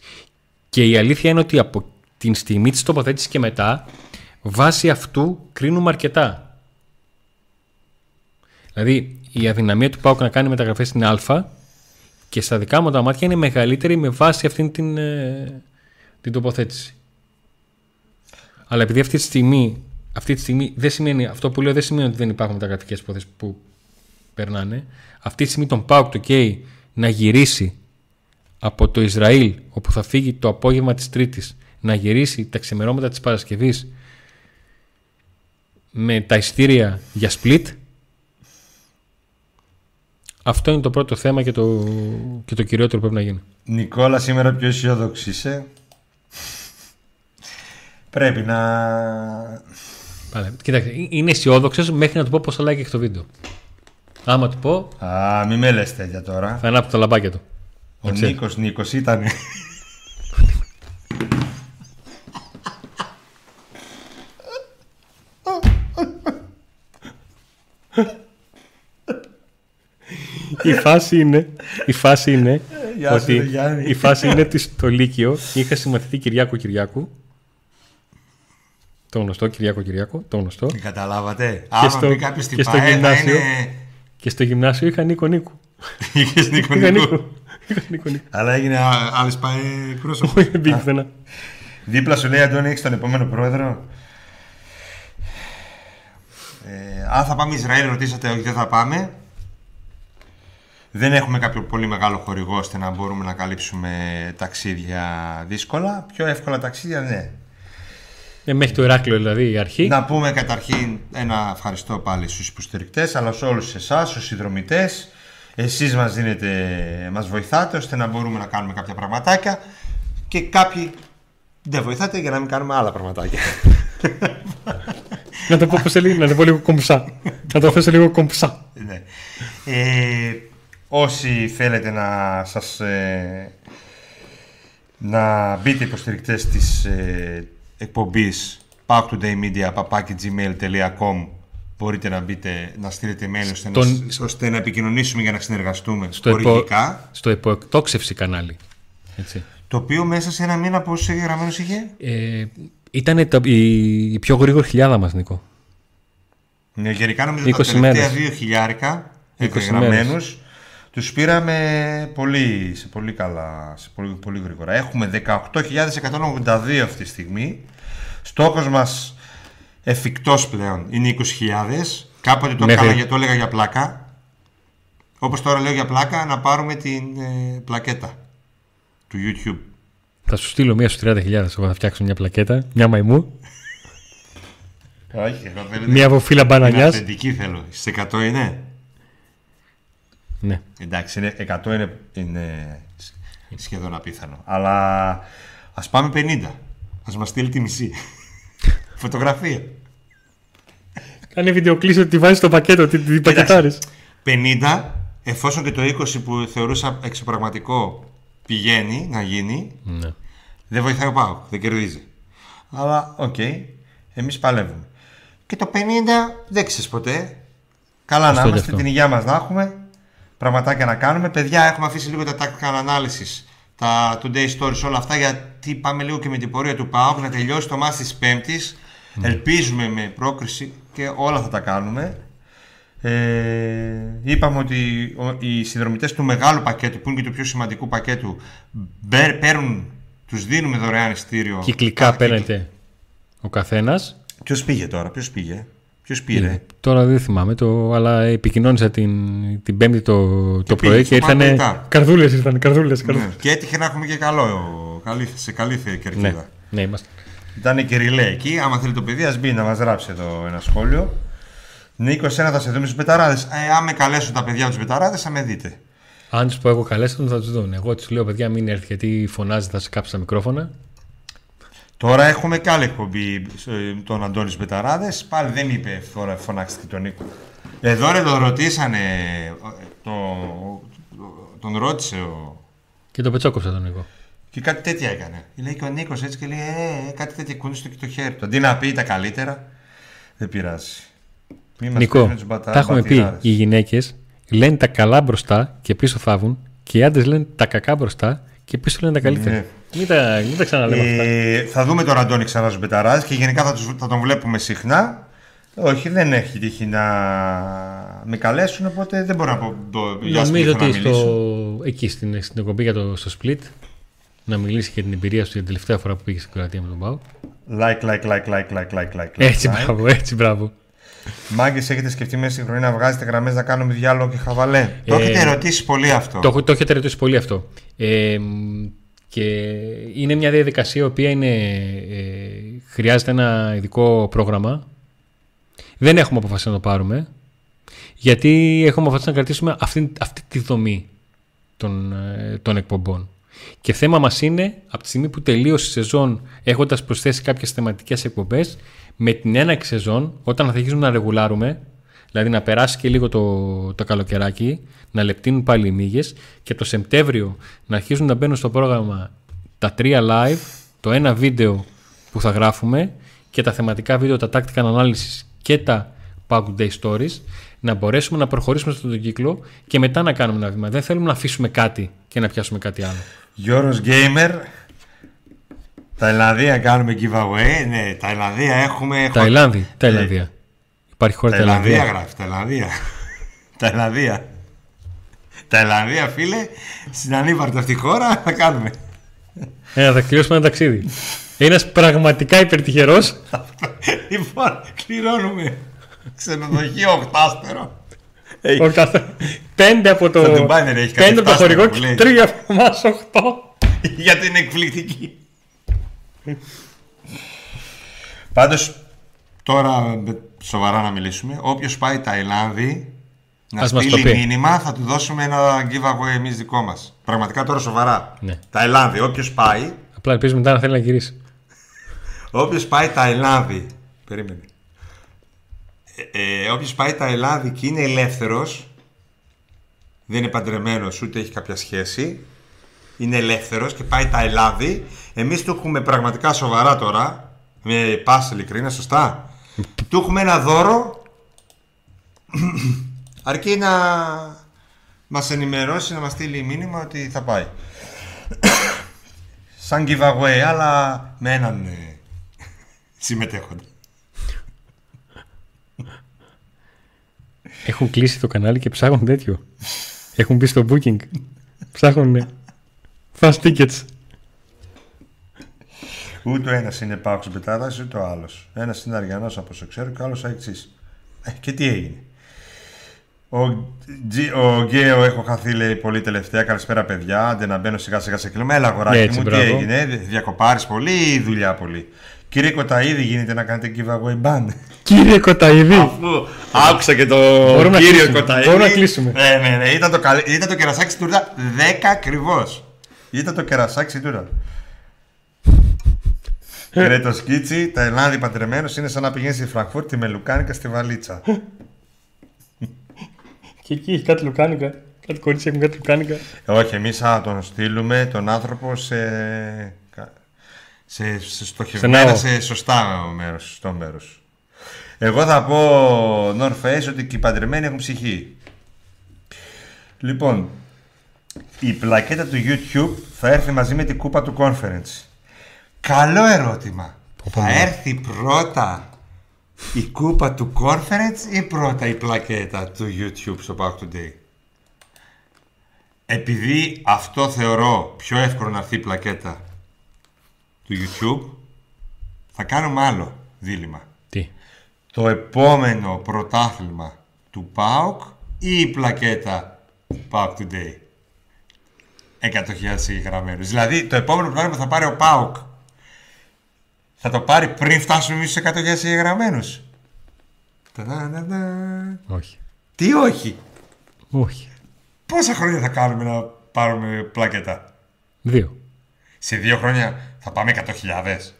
Και η αλήθεια είναι ότι από την στιγμή της τοποθέτησης και μετά, βάσει αυτού κρίνουμε αρκετά. Δηλαδή, η αδυναμία του ΠΑΟΚ να κάνει μεταγραφές στην Α και στα δικά μου τα μάτια είναι μεγαλύτερη με βάση αυτήν την, ε, την τοποθέτηση. Αλλά επειδή αυτή τη στιγμή, αυτή τη στιγμή δεν σημαίνει, αυτό που λέω δεν σημαίνει ότι δεν υπάρχουν μεταγραφικέ υποθέσεις που περνάνε. Αυτή τη στιγμή τον ΠΑΟΚ το ΚΕΙ να γυρίσει από το Ισραήλ, όπου θα φύγει το απόγευμα της Τρίτης, να γυρίσει τα ξημερώματα της Παρασκευής με τα ειστήρια για split, αυτό είναι το πρώτο θέμα και το, και το κυριότερο που πρέπει να γίνει. Νικόλα, σήμερα πιο αισιόδοξη είσαι. Πρέπει να... Πάλε. Κοίταξε, ε- είναι αισιόδοξο μέχρι να του πω πόσα like έχει το βίντεο. Άμα του πω, Α, μη με λες τέτοια τώρα. θα ανάπτω τα λαμπάκια του. Ο ξέρεις. Νίκος, Νίκος ήταν. η φάση είναι, η φάση είναι Γεια σου, ότι ρε Γιάννη. η φάση είναι ότι στο Λύκειο είχα συμμαθητή Κυριάκο Κυριάκου. Το γνωστό Κυριάκο Κυριάκο, το γνωστό. Καταλάβατε. Άμα στο- πει κάποιος στην και στο ΠΑΕ θα γυμνάσιο. είναι... Και στο γυμνάσιο είχα Νίκο Νίκου. Είχες Νίκο Είχα Νίκο. Νίκο. Είχα Νίκο Νίκου. Αλλά έγινε α- άλλες ΠΑΕ πρόσωπο. Όχι, δεν πήγε πουθενά. Δίπλα σου λέει Αντώνη, έχεις τον επόμενο πρόεδρο. Ε, αν θα πάμε Ισραήλ, ρωτήσατε, όχι δεν θα πάμε. Δεν έχουμε κάποιο πολύ μεγάλο χορηγό ώστε να μπορούμε να καλύψουμε ταξίδια δύσκολα. Πιο εύκολα ταξίδια, ναι. Ε, μέχρι το Ηράκλειο δηλαδή η αρχή. Να πούμε καταρχήν ένα ευχαριστώ πάλι στους υποστηρικτές αλλά σε όλους εσάς, στους συνδρομητές. Εσείς μας δίνετε, μας βοηθάτε ώστε να μπορούμε να κάνουμε κάποια πραγματάκια και κάποιοι δεν βοηθάτε για να μην κάνουμε άλλα πραγματάκια. Να το πω πώς έλεγε, να το πω λίγο κομψά. να το αφήσω λίγο κομψά. ναι. ε, όσοι θέλετε να σας ε, να μπείτε υποστηρικτές της ε, εκπομπής gmail.com μπορείτε να μπείτε, να στείλετε mail ώστε, Στον- να, ώστε να επικοινωνήσουμε για να συνεργαστούμε Στο, υπο... χορηγικά. στο υποεκτόξευση κανάλι. Έτσι. Το οποίο μέσα σε ένα μήνα πόσους εγγεγραμμένους είχε; Ε, ήταν η, η πιο γρήγορη χιλιάδα μας, Νίκο. Ναι, γενικά νομίζω 20 τα τελευταία μέρες. δύο χιλιάρικα 20 εγγεγραμμένους τους πήραμε πολύ, σε πολύ καλά, σε πολύ, πολύ γρήγορα. Έχουμε 18.182 αυτή τη στιγμή. Στόχος μας εφικτός πλέον είναι 20.000. Κάποτε το, Μέχρι- έκανα, για- το έλεγα για πλάκα. Όπως τώρα λέω για πλάκα να πάρουμε την ε, πλακέτα του YouTube. Θα σου στείλω μία στους 30.000. Εγώ θα φτιάξω μια πλακέτα, μια μαϊμού, Όχι, εγώ θέλω μία από φύλλα την μπανανιάς. αυθεντική θέλω. Στις 100 είναι. Ναι. Εντάξει, είναι, 100 είναι, είναι σχεδόν απίθανο. Αλλά ας πάμε 50. Ας μας στείλει τη μισή. Φωτογραφία. Κάνε βιντεοκλήση ότι τη βάζεις στο πακέτο, την, την πακετάρεις. 50, εφόσον και το 20 που θεωρούσα εξωπραγματικό πηγαίνει να γίνει, Ναι. δεν βοηθάει ο ΠΑΟΚ, δεν κερδίζει. Αλλά οκ, εμείς παλεύουμε. Και το 50 δεν ξέρεις ποτέ. Καλά να Σωστό και είμαστε, αυτό; την υγεία μας να έχουμε, πραγματάκια να κάνουμε. Παιδιά, έχουμε αφήσει λίγο τα tactical analysis, τα today stories, όλα αυτά, γιατί πάμε λίγο και με την πορεία του ΠΑΟΚ να τελειώσει το ματς της Πέμπτης. Ναι. Ελπίζουμε με πρόκριση και όλα θα τα κάνουμε. Ε, είπαμε ότι ο- οι συνδρομητές του μεγάλου πακέτου, που είναι και του πιο σημαντικού πακέτου, μπε- παίρνουν, τους δίνουμε δωρεάν ειστήριο. Κυκλικά Κάθε- παίρνετε ο καθένας. Ποιος πήγε τώρα, ποιος πήγε, ποιος πήρε; Τώρα δεν θυμάμαι, το, αλλά επικοινώνησα την, την Πέμπτη το, το πήγε πρωί στο και ήρθανε. Μαγνητά. Καρδούλες ήρθαν, καρδούλες. καρδούλες. Ναι. Και έτυχε να έχουμε και καλό, καλή, σε καλή θε- κερκίδα. Ναι, ναι, είμαστε. Ήταν και ριλέ εκεί. Άμα θέλει το παιδί, ας μπει να μας γράψει εδώ ένα σχόλιο. Νίκος, εσένα θα σε δούμε στους μπεταράδε. Ε, αν με καλέσουν τα παιδιά τους μπεταράδε, θα με δείτε. Αν τους πω εγώ καλέσαν, θα τους δουν. Εγώ τους λέω, παιδιά, μην έρθει γιατί φωνάζει, θα σε κάψει τα μικρόφωνα. Τώρα έχουμε και άλλη εκπομπή ε, τον Αντώνης στου μπεταράδες. Πάλι δεν είπε τώρα φωνάξτε και τον Νίκο. Εδώ ρε τον ρωτήσανε. ε, Το, τον ρώτησε ο. Και το πετσόκοψα τον εγώ. Και κάτι τέτοια έκανε. Λέει και ο Νίκος έτσι και λέει: Ε, ε, κάτι τέτοια κούνησε και το χέρι του. Αντί να πει τα καλύτερα, δεν πειράζει. Μη μας Νικό, παίζει με τους μπατα- τα έχουμε πει. μπατηράδες. Οι γυναίκες λένε τα καλά μπροστά και πίσω θάβουν και οι άντρες λένε τα κακά μπροστά και πίσω λένε τα καλύτερα. Ναι. Μην, τα, μην τα ξαναλέμε αυτά. Ε, θα δούμε τον Αντώνη ξανά στους Μπεταράδε και γενικά θα, τους, θα τον βλέπουμε συχνά. Όχι, δεν έχει τύχει να με καλέσουν, οπότε δεν μπορώ να πω το γεια σας που Νομίζω ήρθα να ότι μιλήσω. στο, εκεί στην, στην εκπομπή για το, στο split να μιλήσει για την εμπειρία σου για την τελευταία φορά που πήγες στην Κροατία με τον Πάο. Like, like, like, like, like, like, like. Έτσι, like. μπράβο, έτσι, μπράβο. Μάγκε, έχετε σκεφτεί μέσα στη χρονιά να βγάζετε γραμμές να κάνουμε διάλογο και χαβαλέ; το Ε, έχετε ερωτήσει πολύ αυτό. Το, έχω- το έχετε ρωτήσει πολύ αυτό. Ε, μ, και είναι μια διαδικασία η οποία είναι, ε, χρειάζεται ένα ειδικό πρόγραμμα. Δεν έχουμε αποφασίσει να το πάρουμε. Γιατί έχουμε αποφασίσει να κρατήσουμε αυτή, αυτή τη δομή των, ε, των εκπομπών. Και θέμα μας είναι, από τη στιγμή που τελείωσε η σεζόν, έχοντας προσθέσει κάποιες θεματικές εκπομπές, με την έναξη σεζόν, όταν θα αρχίσουμε να ρεγουλάρουμε, δηλαδή να περάσει και λίγο το, το καλοκαιράκι, να λεπτύνουν πάλι οι μύγες και το Σεπτέμβριο να αρχίσουν να μπαίνουν στο πρόγραμμα τα τρία live, το ένα βίντεο που θα γράφουμε και τα θεματικά βίντεο, τα tactical analysis και τα Pack Day Stories, να μπορέσουμε να προχωρήσουμε στον τον κύκλο και μετά να κάνουμε ένα βήμα. Δεν θέλουμε να αφήσουμε κάτι και να πιάσουμε κάτι άλλο. Γιώργος Gamer. Ταϊλανδία κάνουμε giveaway. Ναι, Ταϊλανδία έχουμε. Ταϊλάνδη, Ταϊλανδία. Υπάρχει χώρα Ταϊλανδία Ταϊλανδία. γράφει, Ταϊλανδία. Ταϊλανδία. Ταϊλανδία, φίλε, στην ανύπαρκτη αυτή χώρα θα κάνουμε. Ε, θα κληρώσουμε ένα ταξίδι. Ένας πραγματικά υπερτυχερός. λοιπόν, κληρώνουμε ξενοδοχείο οχτάστερο. Hey, Πέντε από το. Στο Ντουμπάι δεν έχει κάτι Πέντε από το φτάστερο χορηγό που και λέει. τρία από εμάς, οχτώ. για την εκπληκτική. Πάντως, τώρα με- σοβαρά να μιλήσουμε. Όποιος πάει Ταϊλάνδη να Ας μας το στείλει πει. μήνυμα θα του δώσουμε ένα giveaway εμείς δικό μας. Πραγματικά τώρα σοβαρά. Ναι. Ταϊλάνδη, όποιος πάει, Απλά ελπίζουμε μετά να θέλει να γυρίσει. όποιος πάει Ταϊλάνδη, περίμενε. Ε, ε, όποιος πάει Ταϊλάνδη και είναι ελεύθερος, δεν είναι παντρεμένος ούτε έχει κάποια σχέση, είναι ελεύθερος και πάει Ταϊλάνδη, εμείς του έχουμε πραγματικά σοβαρά τώρα, με πάση ειλικρίνα, σωστά; του έχουμε ένα δώρο, αρκεί να μας ενημερώσει, να μας στείλει μήνυμα ότι θα πάει. σαν giveaway, αλλά με έναν ε, συμμετέχοντα. Έχουν κλείσει το κανάλι και ψάχνουν τέτοιο. Έχουν μπει στο booking. Ψάχνουν fast tickets. Ούτε ο ένας είναι Πάοξ Μπετάδα, ούτε ο άλλος. Ένας είναι Αριανός από όσο ξέρω και ο άλλος Αεξή. Ε, και τι έγινε. Ο, Τζι, ο Γκέο έχω χαθεί λέει πολύ τελευταία. Καλησπέρα παιδιά. Άντε να μπαίνω σιγά σιγά σε κλίμα. Έλα αγοράκι Έτσι, μου, μπράβο. τι έγινε. Διακοπάρεις πολύ ή δουλειά πολύ. Κύριε Κοταίδη, γίνεται να κάνετε giveaway ban; Κύριε Κοταίδη. Αφού άκουσα και το Μπορούμε να κύριο κλείσουμε. Κοταίδη. Μπορούμε να κλείσουμε. Ναι, ναι, ναι. Ήταν το, καλ... ήταν το κερασάκι στην τούρτα 10 ακριβώς. Ήταν το κερασάκι στην τούρτα. Ρε το σκίτσι, τα Ελλάδη παντρεμένος είναι σαν να πηγαίνει στη Φραγκφούρτη με λουκάνικα στη βαλίτσα. Και εκεί έχει κάτι λουκάνικα. Κάτι κορίτσια έχουν κάτι λουκάνικα. Όχι, εμείς θα τον στείλουμε τον άνθρωπο σε. σε, σε στοχευμένα, ναό. σε σωστά μέρος, σωστό μέρος. Εγώ θα πω North Face ότι και οι παντρεμένοι έχουν ψυχή. Λοιπόν, η πλακέτα του YouTube θα έρθει μαζί με την κούπα του conference. Καλό ερώτημα. πω, θα ναι. έρθει πρώτα η κούπα του conference ή πρώτα η πλακέτα του YouTube στο Back Today; Επειδή αυτό θεωρώ πιο εύκολο να έρθει η πλακέτα του YouTube, θα κάνουμε άλλο δίλημα. Τι. Το επόμενο πρωτάθλημα του ΠΑΟΚ ή η πλακέτα ΠΑΟΚ Today; 100.000 εγγραμμένους. Δηλαδή το επόμενο πρωτάθλημα που θα πάρει ο ΠΑΟΚ θα το πάρει πριν φτάσουμε εμείς στους 100.000 εγγραμμένους. Ταδαδαδα. Όχι. Τι όχι; Όχι. Πόσα χρόνια θα κάνουμε να πάρουμε πλακέτα; Δύο. Σε δύο χρόνια θα πάμε 100.000.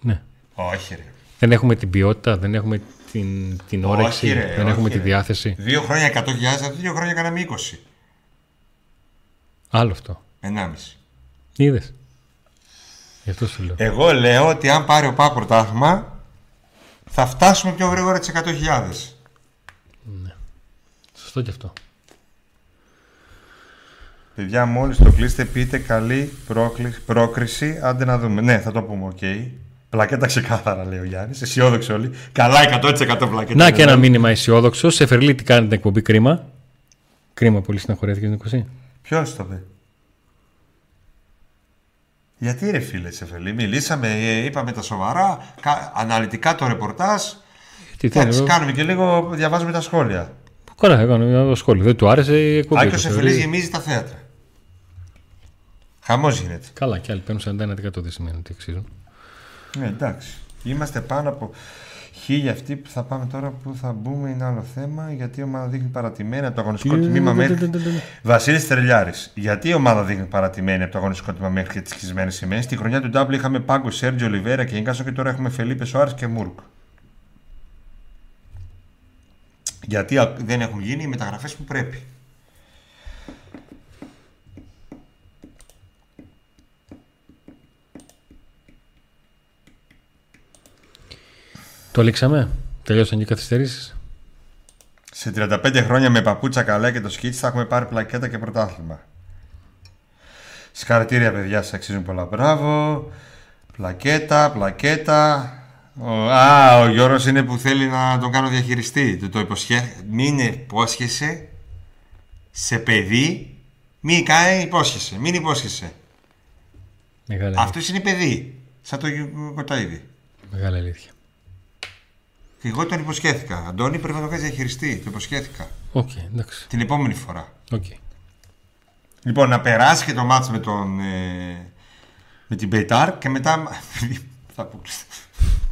Ναι. Όχι ρε. Δεν έχουμε την ποιότητα, δεν έχουμε την, την Όχι, όρεξη, ρε, δεν όχι, έχουμε τη ρε. διάθεση. Δύο χρόνια 100.000, θα δύο χρόνια κάναμε 20. Άλλο αυτό. 1,5. Είδες. Γι' αυτό σου λέω. Εγώ λέω ότι αν πάρει ο ΠΑΟΚ πρωτάθλημα θα φτάσουμε πιο γρήγορα τις 100.000. Σωστό και αυτό. Παιδιά, μόλις το κλείσετε, πείτε καλή πρόκλη- πρόκριση. Άντε να δούμε. Ναι, θα το πούμε, οκ. Πλακέτα ξεκάθαρα, λέει ο Γιάννης. Αισιόδοξοι όλοι. Καλά, 100% πλακέτα. Να και ένα μήνυμα αισιόδοξο. Σε Φερλί τι κάνει την εκπομπή κρίμα. Κρίμα, πολύ συναχωρέθηκε ο Νικοσή. Ποιος το είπε. Γιατί ρε φίλε Σεφελή, μιλήσαμε, ε, είπαμε τα σοβαρά, κα- αναλυτικά το ρεπορτάζ. Τι Εντάξει, θέλει. κάνουμε και λίγο, διαβάζουμε τα σχόλια. Καλά, έκανα ένα σχόλιο. Δεν του άρεσε η εκπομπή. Άκη ο το Σεφελής θεωρεί- γεμίζει τα θέατρα. Χαμός γίνεται. Καλά, και άλλοι παίρνουν 41% δεν σημαίνει ότι αξίζουν. Ναι, εντάξει. Είμαστε πάνω από χίλια αυτοί που θα πάμε τώρα που θα μπούμε είναι άλλο θέμα. Γιατί η ομάδα δείχνει παρατημένη από το αγωνιστικό τμήμα μέχρι. Βασίλης Τρελιάρης. Γιατί η ομάδα δείχνει παρατημένη από το αγωνιστικό τμήμα μέχρι και τις χισμένε σημαίες; Στη χρονιά του Ντάμπλ είχαμε Πάγκο, Σέρτζιο Ολιβέρα και Ίγκασο και τώρα έχουμε Φελίπε Σοάρες και Μούρκ. Γιατί α- δεν έχουν γίνει οι μεταγραφές που πρέπει. Το λήξαμε. Τελειώσαν και οι καθυστερήσεις. Σε 35 χρόνια με παπούτσα καλά και το σκίτσι θα έχουμε πάρει πλακέτα και πρωτάθλημα. Συγχαρητήρια παιδιά, σας αξίζουν πολλά. Μπράβο. Πλακέτα, πλακέτα. Ο, α, ο Γιώργος είναι που θέλει να τον κάνω διαχειριστή. Του το υποσχέ... Μην υπόσχεσαι σε παιδί. Μην κάνει υπόσχεσαι. Μην υπόσχεσαι. Μεγάλη, αλήθεια. Αυτός είναι παιδί. Σαν το Κοταίδη. Μεγάλη αλήθεια. Και εγώ τον υποσχέθηκα. Αντώνη πρέπει να τον κάνεις διαχειριστή. Το υποσχέθηκα. Οκ, εντάξει. Την επόμενη φορά. Οκ. Λοιπόν, να περάσει και το ματς με τον. Ε, με την Μπεϊτάρ και μετά. θα αποκλειστεί.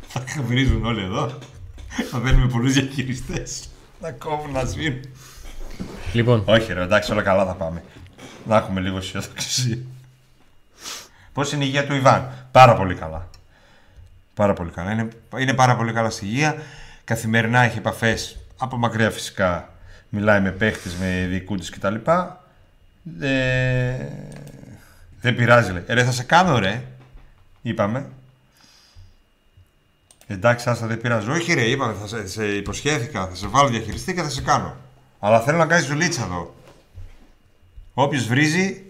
θα βρίζουν όλοι εδώ. θα θέλουμε πολλούς διαχειριστές. Να κόβουν, να σβήνουν. Λοιπόν, Όχι, ρε, εντάξει, όλα καλά θα πάμε. Να έχουμε λίγο αισιοδοξία. Πώς είναι η υγεία του Ιβάν, Πάρα πολύ καλά. Πάρα πολύ καλά. Είναι, είναι πάρα πολύ καλά στη υγεία. Καθημερινά έχει επαφές από μακριά φυσικά. Μιλάει με παίχτες, με δικού τη κτλ. Ε, δεν πειράζει, λέει. Ε, Ρε, θα σε κάνω, ρε. Είπαμε. Εντάξει, άστα δεν πειράζει. Όχι, ρε, είπαμε, θα σε, σε υποσχέθηκα. Θα σε βάλω διαχειριστή και θα σε κάνω. Αλλά θέλω να κάνεις δουλίτσα εδώ. Όποιος βρίζει.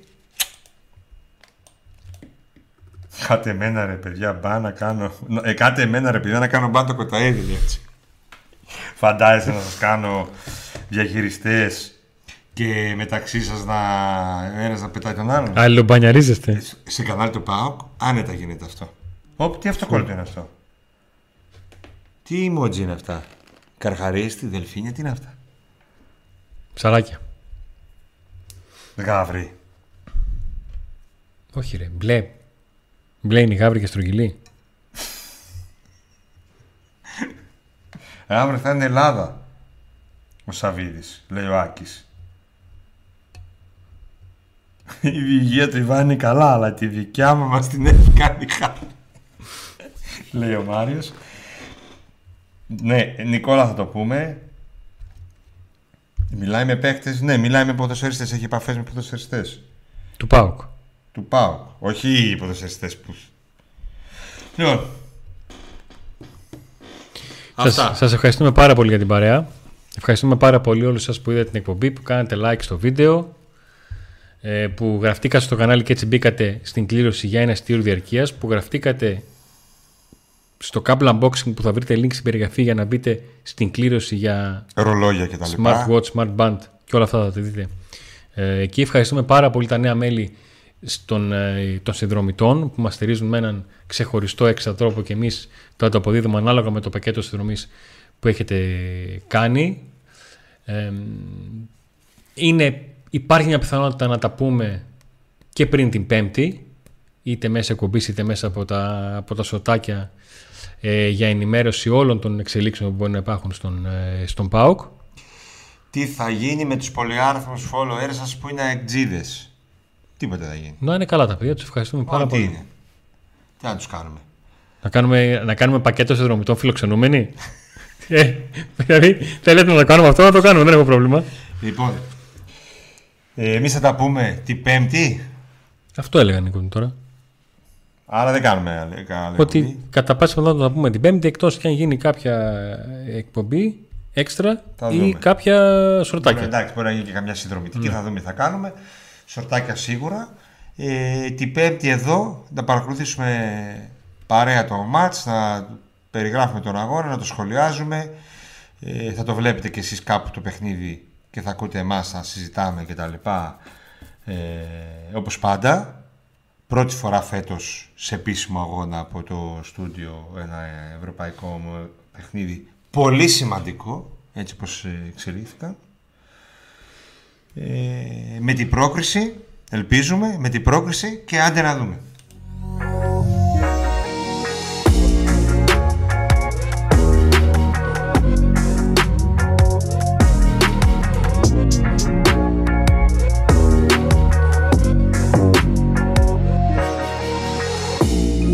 Κάτε εμένα ρε παιδιά μπα να κάνω. Ε, κάτε εμένα ρε παιδιά να κάνω μπα το κοταίδι έτσι. Φαντάζεσαι να σας κάνω διαχειριστές και μεταξύ σας να ένας να πετάει τον άλλον. Αλληλομπανιαρίζεστε. Σε κανάλι του ΠΑΟΚ άνετα γίνεται αυτό. Ωπ, τι αυτοκόλλητο είναι αυτό; Τι emoji είναι αυτά; Καρχαρίστη, δελφίνια, τι είναι αυτά; Ψαράκια. Γάβρι. Όχι ρε, μπλε. Μπλε είναι η γάβρη και στρογγυλή. Αύριο θα είναι Ελλάδα. Ο Σαββίδης, λέει ο Άκης. Η υγεία του Ιβάν είναι καλά, αλλά τη δικιά μου μας την έχει κάνει χάρη. λέει ο Μάριος. Ναι, Νικόλα θα το πούμε. Μιλάει με παίκτες, ναι, μιλάει με ποδοσφαιριστές, έχει επαφές με ποδοσφαιριστές. Του ΠΑΟΚ. Του ΠΑΟΚ, όχι οι ποδοσφαιριστές που... Λοιπόν, Σας, σας ευχαριστούμε πάρα πολύ για την παρέα. Ευχαριστούμε πάρα πολύ όλους σας που είδατε την εκπομπή, που κάνατε like στο βίντεο, ε, που γραφτήκατε στο κανάλι και έτσι μπήκατε στην κλήρωση για ένα στήριο διαρκείας, που γραφτήκατε στο cable unboxing που θα βρείτε link στην περιγραφή για να μπείτε στην κλήρωση για ρολόγια και τα λοιπά. smartwatch, smart band και όλα αυτά θα τα δείτε. Ε, εκεί ευχαριστούμε πάρα πολύ τα νέα μέλη στον, ε, των συνδρομητών που μας στηρίζουν με έναν ξεχωριστό έξα τρόπο και εμείς το ανταποδίδουμε ανάλογα με το πακέτο συνδρομής που έχετε κάνει. Ε, είναι, υπάρχει μια πιθανότητα να τα πούμε και πριν την Πέμπτη, είτε μέσα εκπομπής είτε μέσα από τα, από τα σωτάκια ε, για ενημέρωση όλων των εξελίξεων που μπορεί να υπάρχουν στον, ε, στον ΠΑΟΚ. Τι θα γίνει με τους πολυάριθμους followers σας που είναι εκτζίδες. Τίποτα δεν θα γίνει. Να είναι καλά τα παιδιά, τους ευχαριστούμε πάρα Ό,τι πολύ. είναι. Τι να τους κάνουμε. Να κάνουμε, να κάνουμε πακέτο συνδρομητών φιλοξενούμενοι; ε, δηλαδή, θέλετε να το κάνουμε αυτό, να το κάνουμε, δεν έχω πρόβλημα. Λοιπόν, ε, εμείς θα τα πούμε την Πέμπτη. Αυτό έλεγα Νίκο μου τώρα. Άρα δεν κάνουμε άλλη, άλλη Ότι εκπομπή. κατά πάσα πιθανότητα θα τα πούμε την Πέμπτη, εκτός και αν γίνει κάποια εκπομπή έξτρα Θα ή δούμε. κάποια Μπορεί, σορτάκια. εντάξει, μπορεί να γίνει και καμιά συνδρομητική, Ναι. θα δούμε τι θα κάνουμε. Σορτάκια σίγουρα. Ε, την Πέμπτη εδώ να παρακολουθήσουμε παρέα το μάτς, να περιγράφουμε τον αγώνα, να το σχολιάζουμε. Ε, θα το βλέπετε και εσείς κάπου το παιχνίδι και θα ακούτε εμάς να συζητάμε και τα λοιπά. Ε, όπως πάντα. Πρώτη φορά φέτος σε επίσημο αγώνα από το στούντιο ένα ευρωπαϊκό μου παιχνίδι πολύ σημαντικό έτσι όπως ε, εξελίχθηκαν. Ε, με την πρόκριση, ελπίζουμε, με την πρόκριση και άντε να δούμε.